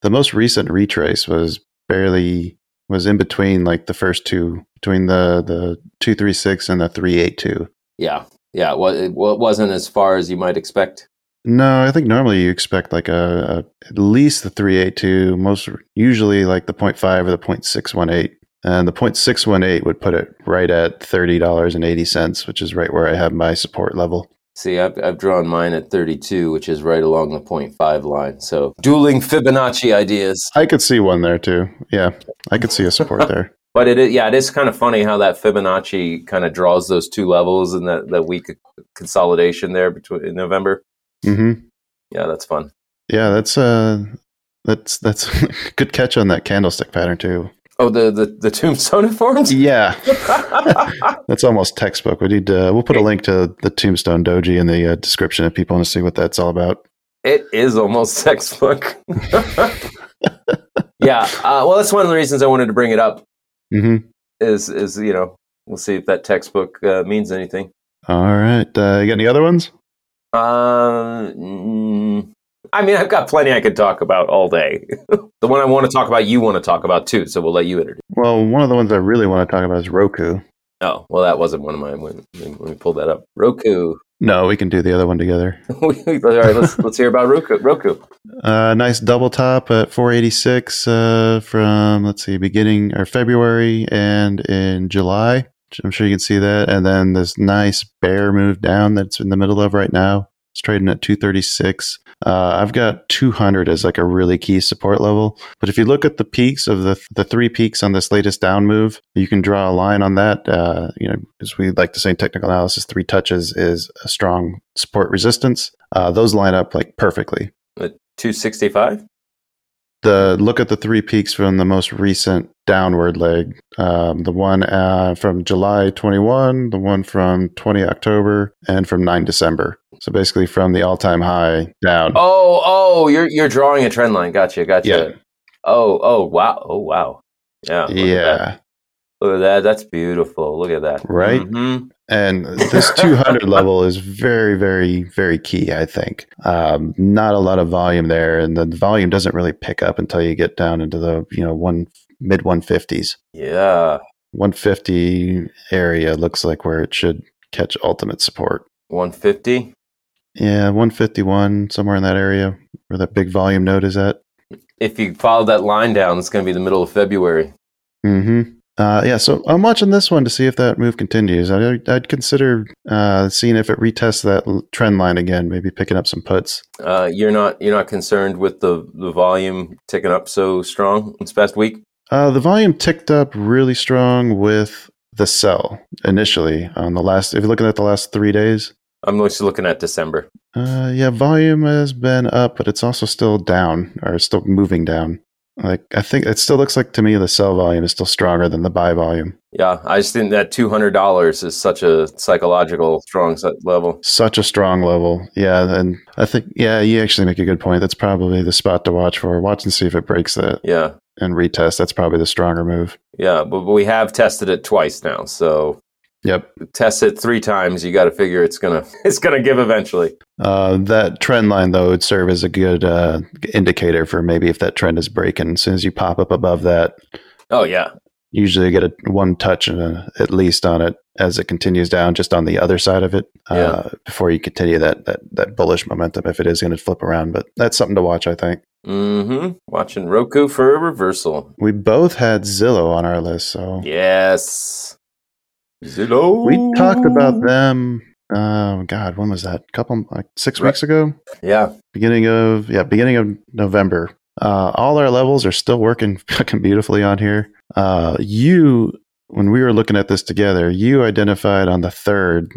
the most recent retrace was barely was in between like the first two between the the 236 and the 382.
Yeah. Yeah. Well, it, wasn't as far as you might expect.
No, I think normally you expect like a, a at least the 382, most usually like the 0.5 or the 0.618. And the 0.618 would put it right at $30.80, which is right where I have my support level.
See, I've, I've drawn mine at 32, which is right along the 0.5 line. So dueling Fibonacci ideas.
I could see one there too. Yeah, I could see a support there.
But it is, yeah, it is kind of funny how that Fibonacci kind of draws those two levels and that, that week of consolidation there between in November.
hmm
Yeah, that's fun.
Yeah, that's uh that's that's good catch on that candlestick pattern too.
Oh, the the, the tombstone forms?
Yeah, that's almost textbook. We need to, we'll put a link to the Tombstone Doji in the uh, description if people want to see what that's all about.
it is almost textbook. yeah, uh, well, that's one of the reasons I wanted to bring it up.
Hmm
Is is you know we'll see if that textbook uh, means anything.
All right. Uh, you got any other ones?
Um, mm, I mean, I've got plenty I could talk about all day. the one I want to talk about, you want to talk about too. So we'll let you introduce.
Well, one of the ones I really want to talk about is Roku.
Oh, well, that wasn't one of mine. When, when we pulled that up, Roku.
No, we can do the other one together.
all right, let's let's hear about Roku. Roku.
Uh, nice double top at 486 uh, from let's see, beginning or February and in July. I'm sure you can see that. And then this nice bear move down that's in the middle of right now. It's trading at 236. Uh, I've got 200 as like a really key support level. But if you look at the peaks of the the three peaks on this latest down move, you can draw a line on that. Uh, you know, as we like to say in technical analysis, three touches is a strong support resistance. Uh, those line up like perfectly
At two sixty five.
The look at the three peaks from the most recent downward leg. Um, the one uh, from July 21, the one from 20 October, and from 9 December. So basically from the all time high down.
Oh, oh, you're you're drawing a trend line. Gotcha, gotcha.
Yeah.
Oh, oh, wow. Oh, wow. Yeah. look at that.
yeah.
Look at that. That's beautiful. Look at that.
Right?
Mhm.
And this 200 level is very, very, very key, I think. Um, not a lot of volume there. And the volume doesn't really pick up until you get down into the, you know, one mid 150s.
Yeah.
150 area looks like where it should catch ultimate support.
150.
Yeah, 151, somewhere in that area where that big volume node is at.
If you follow that line down, it's going to be the middle of February.
hmm Uh, yeah, so I'm watching this one to see if that move continues. I, I'd consider uh, seeing if it retests that trend line again, maybe picking up some puts.
Uh, you're not you're not concerned with the the volume ticking up so strong this past week.
Uh, the volume ticked up really strong with the sell initially on the last. If you're looking at the last three days,
I'm mostly looking at December.
uh, yeah, volume has been up, but it's also still down or still moving down. Like I think it still looks like to me the sell volume is still stronger than the buy volume.
Yeah, I just think that two hundred dollars is such a psychological strong level.
Such a strong level, yeah. And I think, yeah, you actually make a good point. That's probably the spot to watch for. Watch and see if it breaks that
Yeah,
and retest. That's probably the stronger move.
yeah, but we have tested it twice now, so
Yep.
test it three times. You got to figure it's gonna it's gonna give eventually.
Uh, that trend line though would serve as a good uh, indicator for maybe if that trend is breaking. As soon as you pop up above that,
Oh yeah,
usually you get a one touch uh, at least on it as it continues down, just on the other side of it, uh, before you continue that that that bullish momentum if it is going to flip around. But that's something to watch, I think.
Mm-hmm. Watching Roku for a reversal.
We both had Zillow on our list, so
Yes. Zillow.
we talked about them. Oh God, when was that? A couple like six
Right.
weeks ago.
Yeah.
beginning of yeah beginning of november uh, all our levels are still working fucking beautifully on here uh, you when we were looking at this together you identified on the third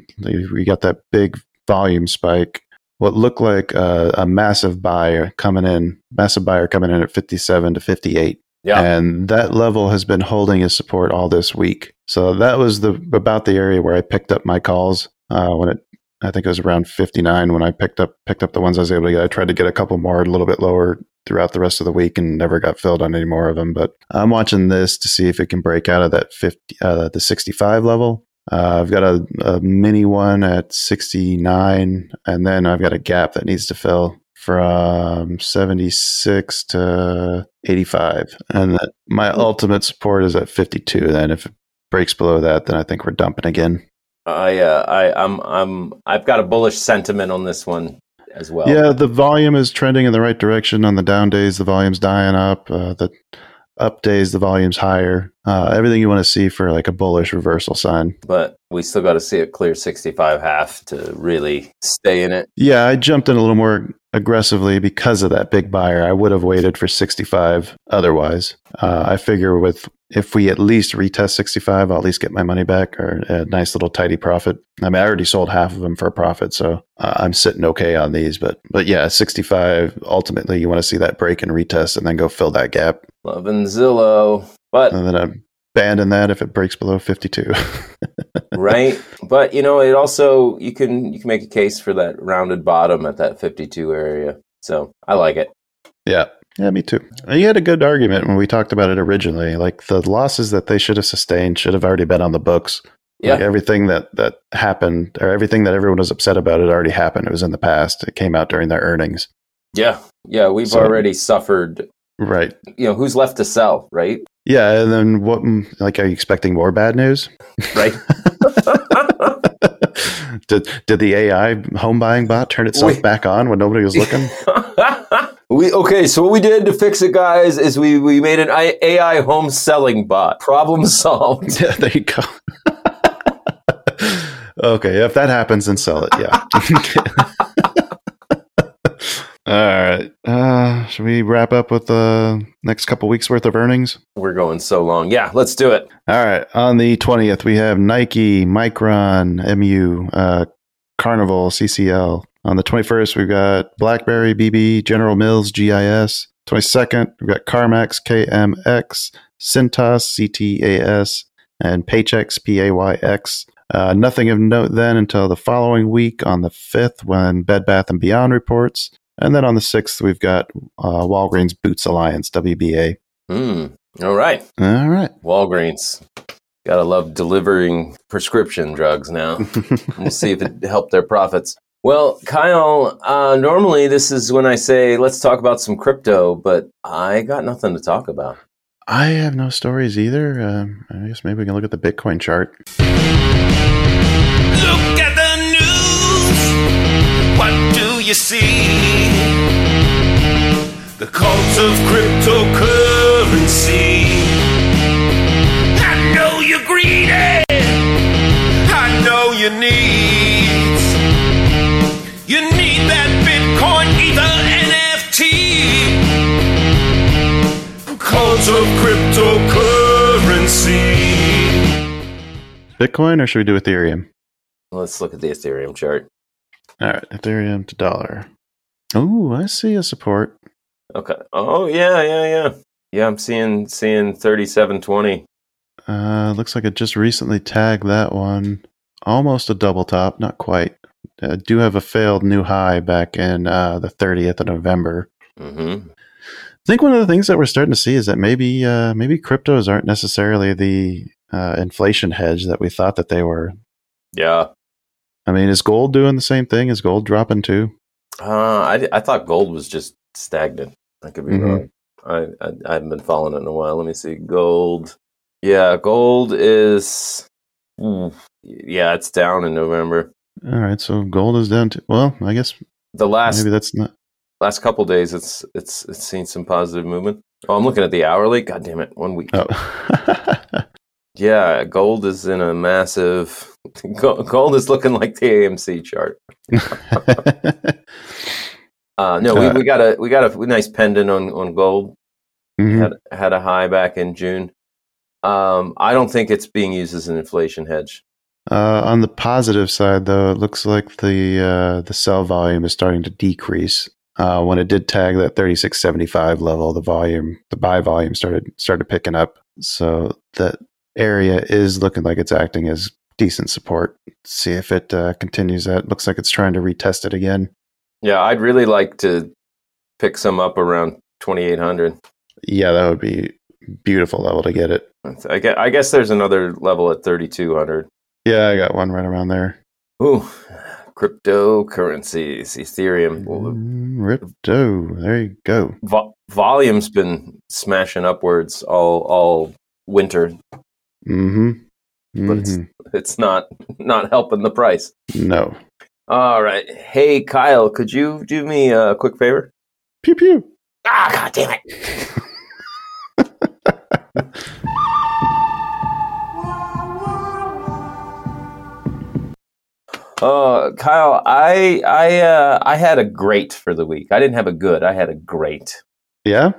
we got that big volume spike what looked like a, a massive buyer coming in massive buyer coming in at 57 to 58
Yeah.
and that level has been holding his support all this week. So that was the about the area where I picked up my calls uh, when it. I think it was around 59 when I picked up picked up the ones I was able to get. I tried to get a couple more a little bit lower throughout the rest of the week and never got filled on any more of them. But I'm watching this to see if it can break out of that 50 uh, the 65 level. Uh, I've got a, a mini one at 69, and then I've got a gap that needs to fill from 76 to 85. And my ultimate support is at 52. Then if breaks below that, then I think we're dumping again.
I, uh, I, I'm, I'm, I've got a bullish sentiment on this one as well.
yeah, the volume is trending in the right direction. On the down days, the volume's dying up. Uh, the up days, the volume's higher. Uh, everything you want to see for like a bullish reversal sign.
But we still got to see it clear 65 half to really stay in it.
Yeah, I jumped in a little more aggressively because of that big buyer. I would have waited for 65 otherwise. Uh, I figure with if we at least retest 65, I'll at least get my money back or a nice little tidy profit. I mean, I already sold half of them for a profit, so uh, I'm sitting okay on these. But but yeah, 65. Ultimately, you want to see that break and retest, and then go fill that gap,
Loving Zillow. But
and then I'm abandon that if it breaks below 52.
right but you know it also you can you can make a case for that rounded bottom at that 52 area so i like it
Yeah. Yeah, me too. You had a good argument when we talked about it originally. Like the losses that they should have sustained should have already been on the books. Like
Yeah.
everything that that happened or everything that everyone was upset about it already happened. It was in the past. It came out during their earnings.
yeah yeah we've
So-
already suffered
Right.
you know who's left to sell right
Yeah, and then what like are you expecting more bad news?
right
did did the AI home buying bot turn itself
We-
back on when nobody was looking?
we okay so what we did to fix it guys is we we made an ai home selling bot problem solved
yeah, there you go. okay, if that happens, then sell it. Yeah. All right. Uh, should we wrap up with the next couple weeks worth of earnings?
we're going so long yeah let's do it
All right. On the 20th, we have Nike, Micron, MU, uh, Carnival, CCL. On the 21st, we've got BlackBerry, BB, General Mills, GIS. 22nd, we've got CarMax, KMX, Cintas, CTAS, and Paychex, PAYX. Uh, nothing of note then until the following week on the 5th when Bed Bath & Beyond reports. And then on the 6th, we've got uh, Walgreens Boots Alliance, WBA.
Hmm. all right
All right.
walgreens gotta love delivering prescription drugs now We'll see if it helped their profits. Well, Kyle, uh, normally this is when I say let's talk about some crypto, but I got nothing to talk about.
I have no stories either. Um, I guess maybe we can look at the Bitcoin chart.
Look at the news. What do you see? The cult of cryptocurrency. I know you're greedy. I know you need. You need that Bitcoin, Ether, NFT. Cult of cryptocurrency.
Bitcoin, or should we do Ethereum?
Let's look at the Ethereum chart.
All right, Ethereum to dollar. Oh, I see a support.
Okay. Oh yeah, yeah, yeah. Yeah, I'm seeing seeing thirty-seven twenty.
Uh, looks like it just recently tagged that one. Almost a double top, not quite. I do have a failed new high back in uh, the 30th of November.
Mm-hmm.
I think one of the things that we're starting to see is that maybe uh, maybe cryptos aren't necessarily the uh, inflation hedge that we thought that they were.
Yeah.
I mean, is gold doing the same thing? Is gold dropping too?
Uh, I I thought gold was just stagnant. I could be
Mhm.
wrong. I, I I haven't been following it in a while. Let me see. Gold. Yeah, gold is. Yeah, it's down in November.
All right, so gold is down to. Well, I guess
The last
maybe that's not.
last couple days, it's it's it's seen some positive movement. Oh, I'm looking at the hourly. God damn it, one week.
Oh.
Yeah, gold is in a massive. go- Gold is looking like the AMC chart. Uh, no, we,
Uh,
we got a we got a nice pennant on on gold.
Mhm.
Had had a high back in June. Um, I don't think it's being used as an inflation hedge.
Uh, on the positive side, though, it looks like the uh, the sell volume is starting to decrease. Uh, when it did tag that 3675 level, the volume, the buy volume started started picking up. So that area is looking like it's acting as decent support. See if it uh, continues that. Looks like it's trying to retest it again.
Yeah, I'd really like to pick some up around twenty eight hundred.
Yeah, that would be beautiful level to get it.
I guess, I guess there's another level at thirty two hundred.
Yeah, I got one right around there.
Ooh, cryptocurrencies, Ethereum. The
Mm, There you go.
vo- volume's been smashing upwards all all winter.
Mm-hmm.
But it's-
Mhm.
It's not not helping the price.
No.
All right, hey Kyle, could you do me a quick favor?
Pew pew.
Ah, god damn it! Uh, Kyle, I I uh, I had a great for the week. I didn't have a good. I had a great.
Yeah.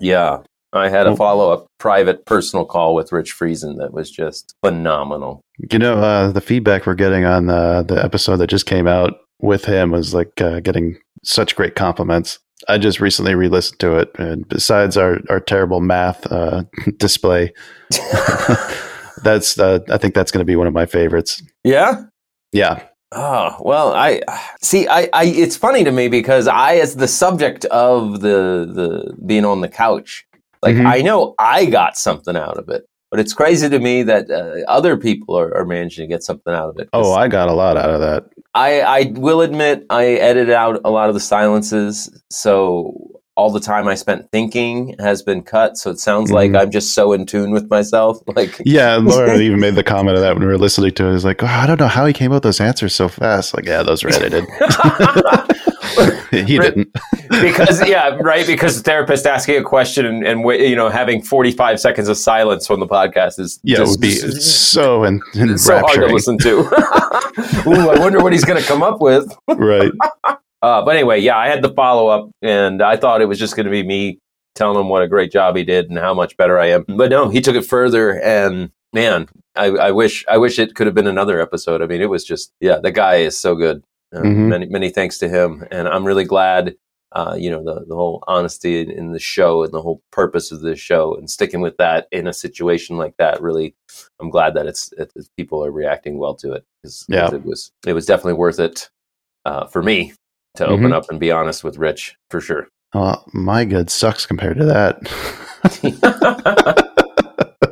Yeah, I had a follow up private personal call with Rich Friesen that was just phenomenal.
You know, uh, the feedback we're getting on the the episode that just came out with him was like uh, getting such great compliments. I just recently re-listened to it, and besides our our terrible math uh, display, that's uh, I think that's going to be one of my favorites.
Yeah.
Yeah,
Oh well, I see. I, I it's funny to me because I, as the subject of the the being on the couch, like
Mhm.
I know I got something out of it, but it's crazy to me that uh, other people are, are managing to get something out of it.
Oh, I got a lot out of that.
I I will admit I edited out a lot of the silences, so all the time I spent thinking has been cut. So it sounds like
Mhm.
I'm just so in tune with myself. Like
Yeah, Laura even made the comment of that when we were listening to it. It's like, oh, I don't know how he came up with those answers so fast. Like, yeah, those were edited. he didn't.
because yeah, right. Because the therapist asking a question and, and you know having forty five seconds of silence from the podcast is
Yeah, it would be so and
so hard to listen to. Ooh, I wonder what he's going to come up with.
right.
Uh, but anyway, yeah, I had the follow up, and I thought it was just going to be me telling him what a great job he did and how much better I am. But no, he took it further, and man, I, I wish I wish it could have been another episode. I mean, it was just yeah, the guy is so good. Uh,
Mhm.
Many many thanks to him, and I'm really glad. Uh, you know the the whole honesty in, in the show and the whole purpose of the show and sticking with that in a situation like that really I'm glad that it's it, it- people are reacting well to it because
Yeah.
it was it was definitely worth it uh, for me to
Mm-hmm.
open up and be honest with Rich for sure.
Oh, my good sucks compared to that.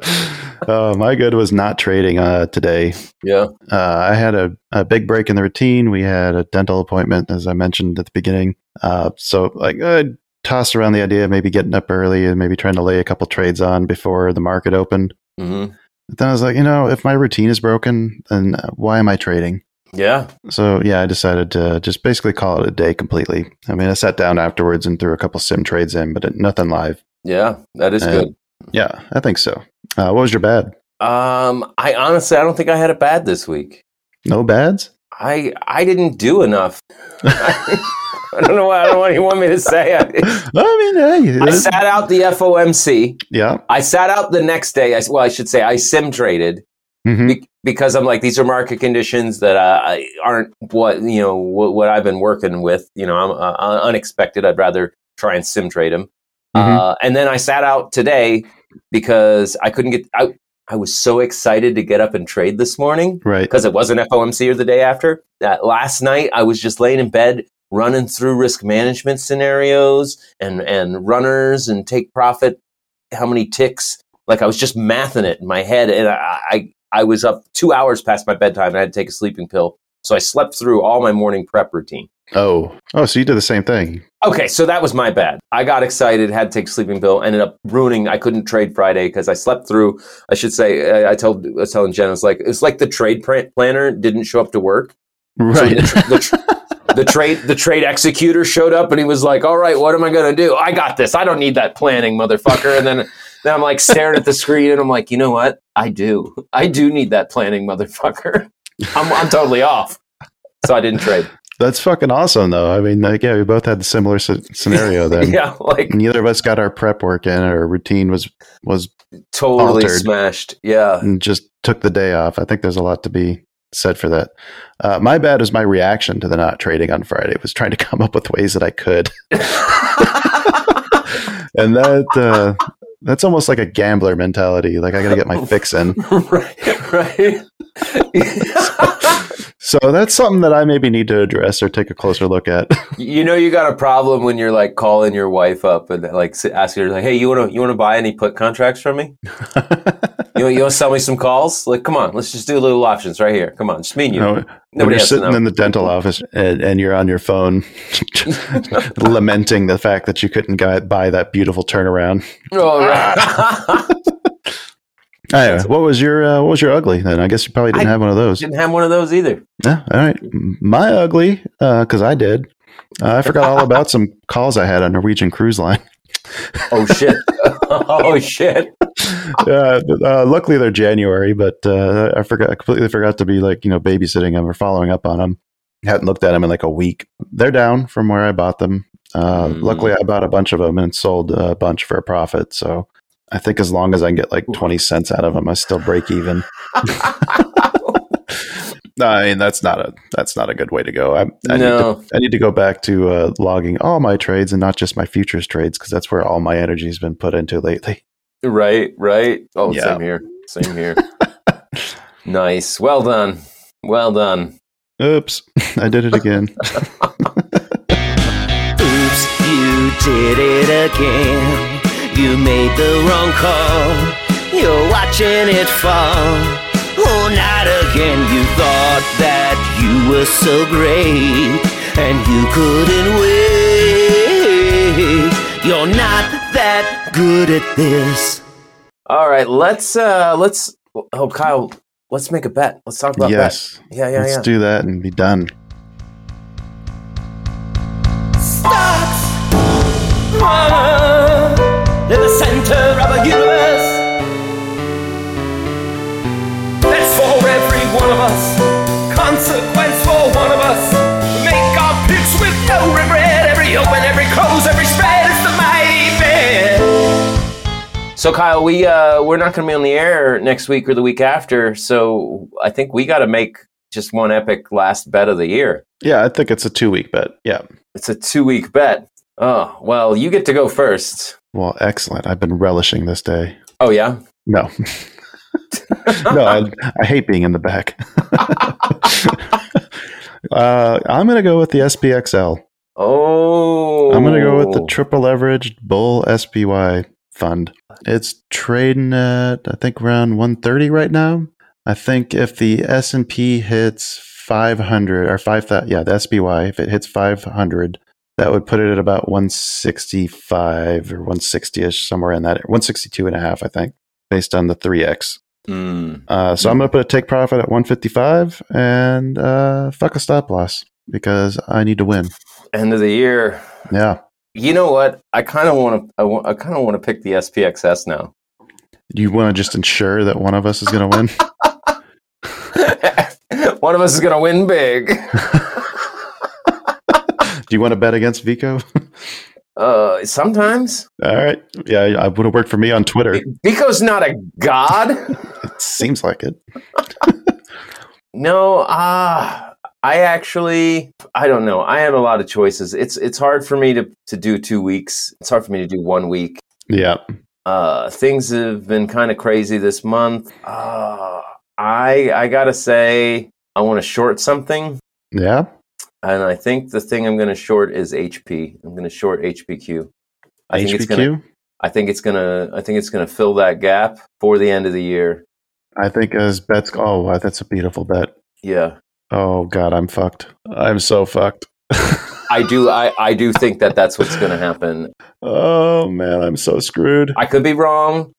uh, my good was not trading uh, today.
yeah,
Uh, I had a, a big break in the routine. We had a dental appointment, as I mentioned at the beginning. Uh, so, like, I tossed around the idea of maybe getting up early and maybe trying to lay a couple trades on before the market opened.
hmm
But then I was like, you know, if my routine is broken, then uh, why am I trading?
yeah,
So yeah, I decided to just basically call it a day completely. I mean, I sat down afterwards and threw a couple sim trades in, but nothing live.
yeah. That is
Uh,
good.
Yeah, I think so. Uh, what was your bad?
Um, I honestly I don't think I had a bad this week.
No bads?
I I didn't do enough. I don't know what I don't know what you want me to say. I,
I mean, hey,
I sat out the FOMC.
yeah.
I sat out the next day. I, well, I should say I sim traded
Mhm.
be- because I'm like these are market conditions that uh, I- aren't what you know what, what I've been working with. You know, I'm uh, unexpected. I'd rather try and sim trade them.
Mhm.
Uh, and then I sat out today because I couldn't get. I I was so excited to get up and trade this morning
Right.
because it wasn't FOMC or the day after. That last night I was just laying in bed running through risk management scenarios and and runners and take profit, how many ticks. Like I was just mathing it in my head, and I I, I was up two hours past my bedtime. and I had to take a sleeping pill, So I slept through all my morning prep routine.
Oh, oh, so you did the same thing.
Okay, so that was my bad. I got excited, had to take a sleeping pill, ended up ruining. I couldn't trade Friday because I slept through. I should say, I, I told, I was telling Jen, it's like it's like the trade pr- planner didn't show up to work. So
Right.
the, tr- the, tr- the trade the trade executor showed up and he was like, "All right, what am I going to do? I got this. I don't need that planning, motherfucker." And then then I'm like staring at the screen and I'm like, "You know what? I do. I do need that planning, motherfucker. I'm I'm totally off." So I didn't trade.
That's fucking awesome, though. I mean, like, yeah, we both had the similar s- scenario then.
yeah, like
Neither of us got our prep work in. Our routine was was
totally smashed. Yeah.
and just took the day off. I think there's a lot to be said for that. Uh, my bad was my reaction to the not trading on Friday. Was trying to come up with ways that I could, and that uh, that's almost like a gambler mentality. Like I got to get my fix in.
right, right.
So that's something that I maybe need to address or take a closer look at.
you know, you got a problem when you're like calling your wife up and like asking her like, "Hey, you want to you want to buy any put contracts from me? You want, you want to sell me some calls? Like, come on, let's just do a little options right here. Come on, just me and you.
Know, when you're sitting in the dental office and, and you're on your phone lamenting the fact that you couldn't buy that beautiful turnaround.
Oh, right.
Anyway, what was your uh, what was your ugly then? I guess you probably didn't
I
have one of those.
Didn't have one of those either.
Yeah, all right. My ugly, because I did. Uh, I forgot all about some calls I had on Norwegian Cruise Line.
Oh shit. oh shit.
uh, uh, luckily, they're January, but uh, I forgot. I completely forgot to be like you know babysitting them or following up on them. Hadn't looked at them in like a week. They're down from where I bought them. Uh,
Mm.
Luckily, I bought a bunch of them and sold a bunch for a profit. So I think as long as I can get like twenty cents out of them, I still break even. No, I mean that's not a that's not a good way to go. I, I, need,
No.
to, I need to go back to uh, logging all my trades and not just my futures trades because that's where all my energy has been put into lately.
Right, right. Oh,
Yeah.
same here. Same here. nice. Well done. Well done.
Oops, I did it again.
Oops, you did it again. You made the wrong call. You're watching it fall. Oh, not again. You thought that you were so great and you couldn't wait. You're not that good at this.
All right, let's uh let's oh Kyle, let's make a bet. Let's talk about
yes,
that. Yeah, yeah,
let's
yeah.
do that and be done.
Stocks, mama, in the center of a universe. That's for every one of us. Consequence for one of us. Make our picks with no regret. Every open, every close, every spread is the mighty bet.
So Kyle, we uh we're not going to be on the air next week or the week after, so I think we got to make just one epic last bet of the year.
Yeah, I think it's a two week bet. Yeah.
It's a 2-week bet. Oh, well, you get to go first.
Well, excellent. I've been relishing this day.
Oh yeah.
No. no, I, I hate being in the back. uh, I'm going to go with the SPXL.
Oh.
I'm going to go with the triple leveraged bull SPY fund. It's trading at I think around 130 right now. I think if the S&P hits 500 or 5000 yeah, the SPY if it hits 500 that would put it at about 165 or 160ish somewhere in that 162 and a half I think based on the 3x.
Mm.
Uh, so I'm going to put a take profit at 155 and uh, fuck a stop loss because I need to win.
End of the year.
Yeah.
You know what? I kind of want to. I, wa- I kind of want to pick the SPXS now.
You want to just ensure that one of us is going to win?
One of us is going to win big.
Do you want to bet against Vico?
Uh, sometimes
All right. Yeah, I would have worked for me on Twitter.
Vico's not a god.
It seems like it.
No, ah, I actually, I don't know. I have a lot of choices. It's it's hard for me to to do two weeks. It's hard for me to do one week.
Yeah.
Uh, things have been kind of crazy this month. Uh, I I gotta say, I want to short something,
Yeah.
And I think the thing I'm going to short is HP. I'm going to short HPQ. I think it's gonna. I think it's gonna. I think it's gonna fill that gap for the end of the year.
I think as bets. Oh, wow, that's a beautiful bet.
Yeah,
Oh God, I'm fucked. I'm so fucked.
I do. I, I do think that that's what's going to happen.
oh man, I'm so screwed.
I could be wrong.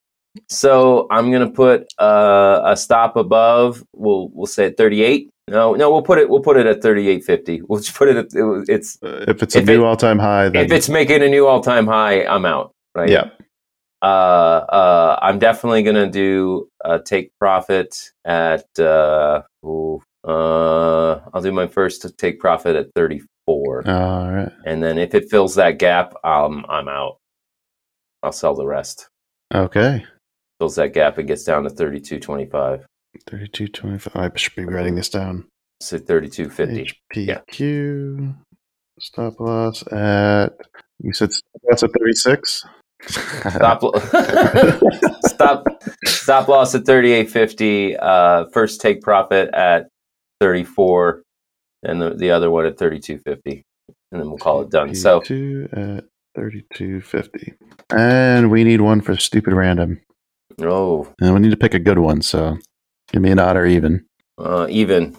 So I'm going to put uh, a stop above. We'll we'll say at 38. No, no, we'll put it. We'll put it at 38.50. We'll just put it. At, it it's
Uh, if it's a
If
new
it-
all-time high, then
if it's making a new all time high, I'm out. Right.
yeah.
Uh, uh, I'm definitely going to do a take profit at. Uh, ooh, uh, I'll do my first take profit at 34.
All right.
And then if it fills that gap, um, I'm out. I'll sell the rest.
Okay.
Fills that gap, it gets down to thirty-two twenty-five.
Thirty-two twenty-five. I should be writing this down.
So thirty-two fifty.
HPQ stop loss at you said stop loss at thirty-six.
Stop, stop, stop loss at thirty-eight fifty. Uh, first take profit at thirty-four, and the, the other one at thirty-two fifty, and then we'll call it done. So
Two at thirty-two fifty, and we need one for stupid random,
oh,
and we need to pick a good one. So give me an odd or even,
uh, even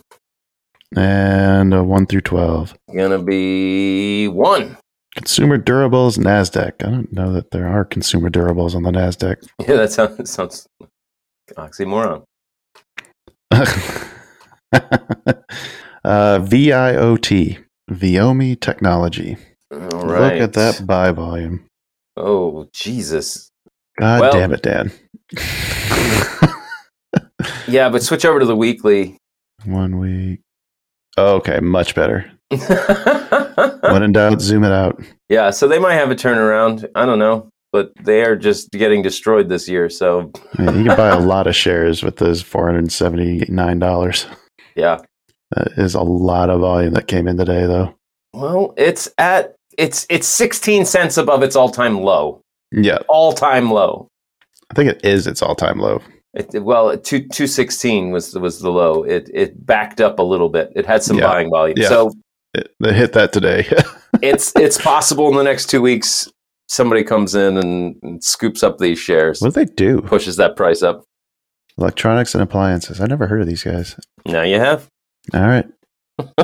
and a one through twelve.
gonna be one.
Consumer durables Nasdaq. I don't know that there are consumer durables on the Nasdaq.
Yeah, that sounds sounds oxymoron.
uh, VIOT, Viomi Technology.
All right.
Look at that buy volume.
Oh Jesus.
God
Well-
damn it, Dan.
Yeah, but switch over to the weekly.
One week. Oh, okay, much better. When in doubt, zoom it out.
yeah, so they might have a turnaround. I don't know, but they are just getting destroyed this year. So
mean, you can buy a lot of shares with those $479.
yeah.
That is a lot of volume that came in today, though.
Well, it's at it's it's 16 cents above its all-time low.
Yeah,
All-time low.
I think it is its all time low.
It, well, two two sixteen was was the low. It it backed up a little bit. It had some
Yeah.
buying volume.
Yeah.
So
It, they hit that today.
it's it's possible in the next two weeks somebody comes in and, and scoops up these shares,
what do they do?
pushes that price up.
Electronics and appliances. I never heard of these guys.
Now you have.
All right.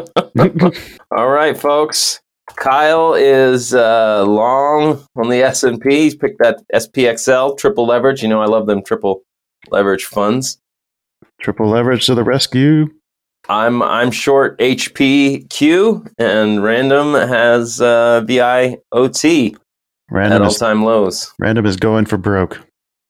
All right, folks. Kyle is uh, long on the S and P. He's picked that SPXL triple leverage. You know, I love them triple leverage funds.
Triple leverage to the rescue.
I'm I'm short HPQ, and Random has uh, VIOT
random
at
all
time lows.
random is going for broke.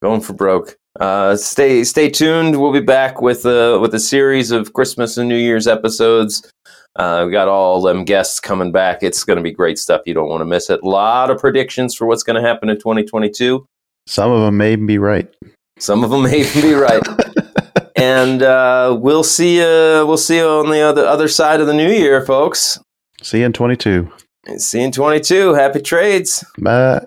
going for broke. Uh, stay stay tuned. We'll be back with a with a series of Christmas and New Year's episodes. Uh, we got all them guests coming back. It's going to be great stuff. You don't want to miss it. A lot of predictions for what's going to happen in 2022.
Some of them may be right.
Some of them may even be right. and uh, we'll see you. We'll see you on the other other side of the new year, folks.
See you in 22.
See you in 22. Happy trades.
Bye.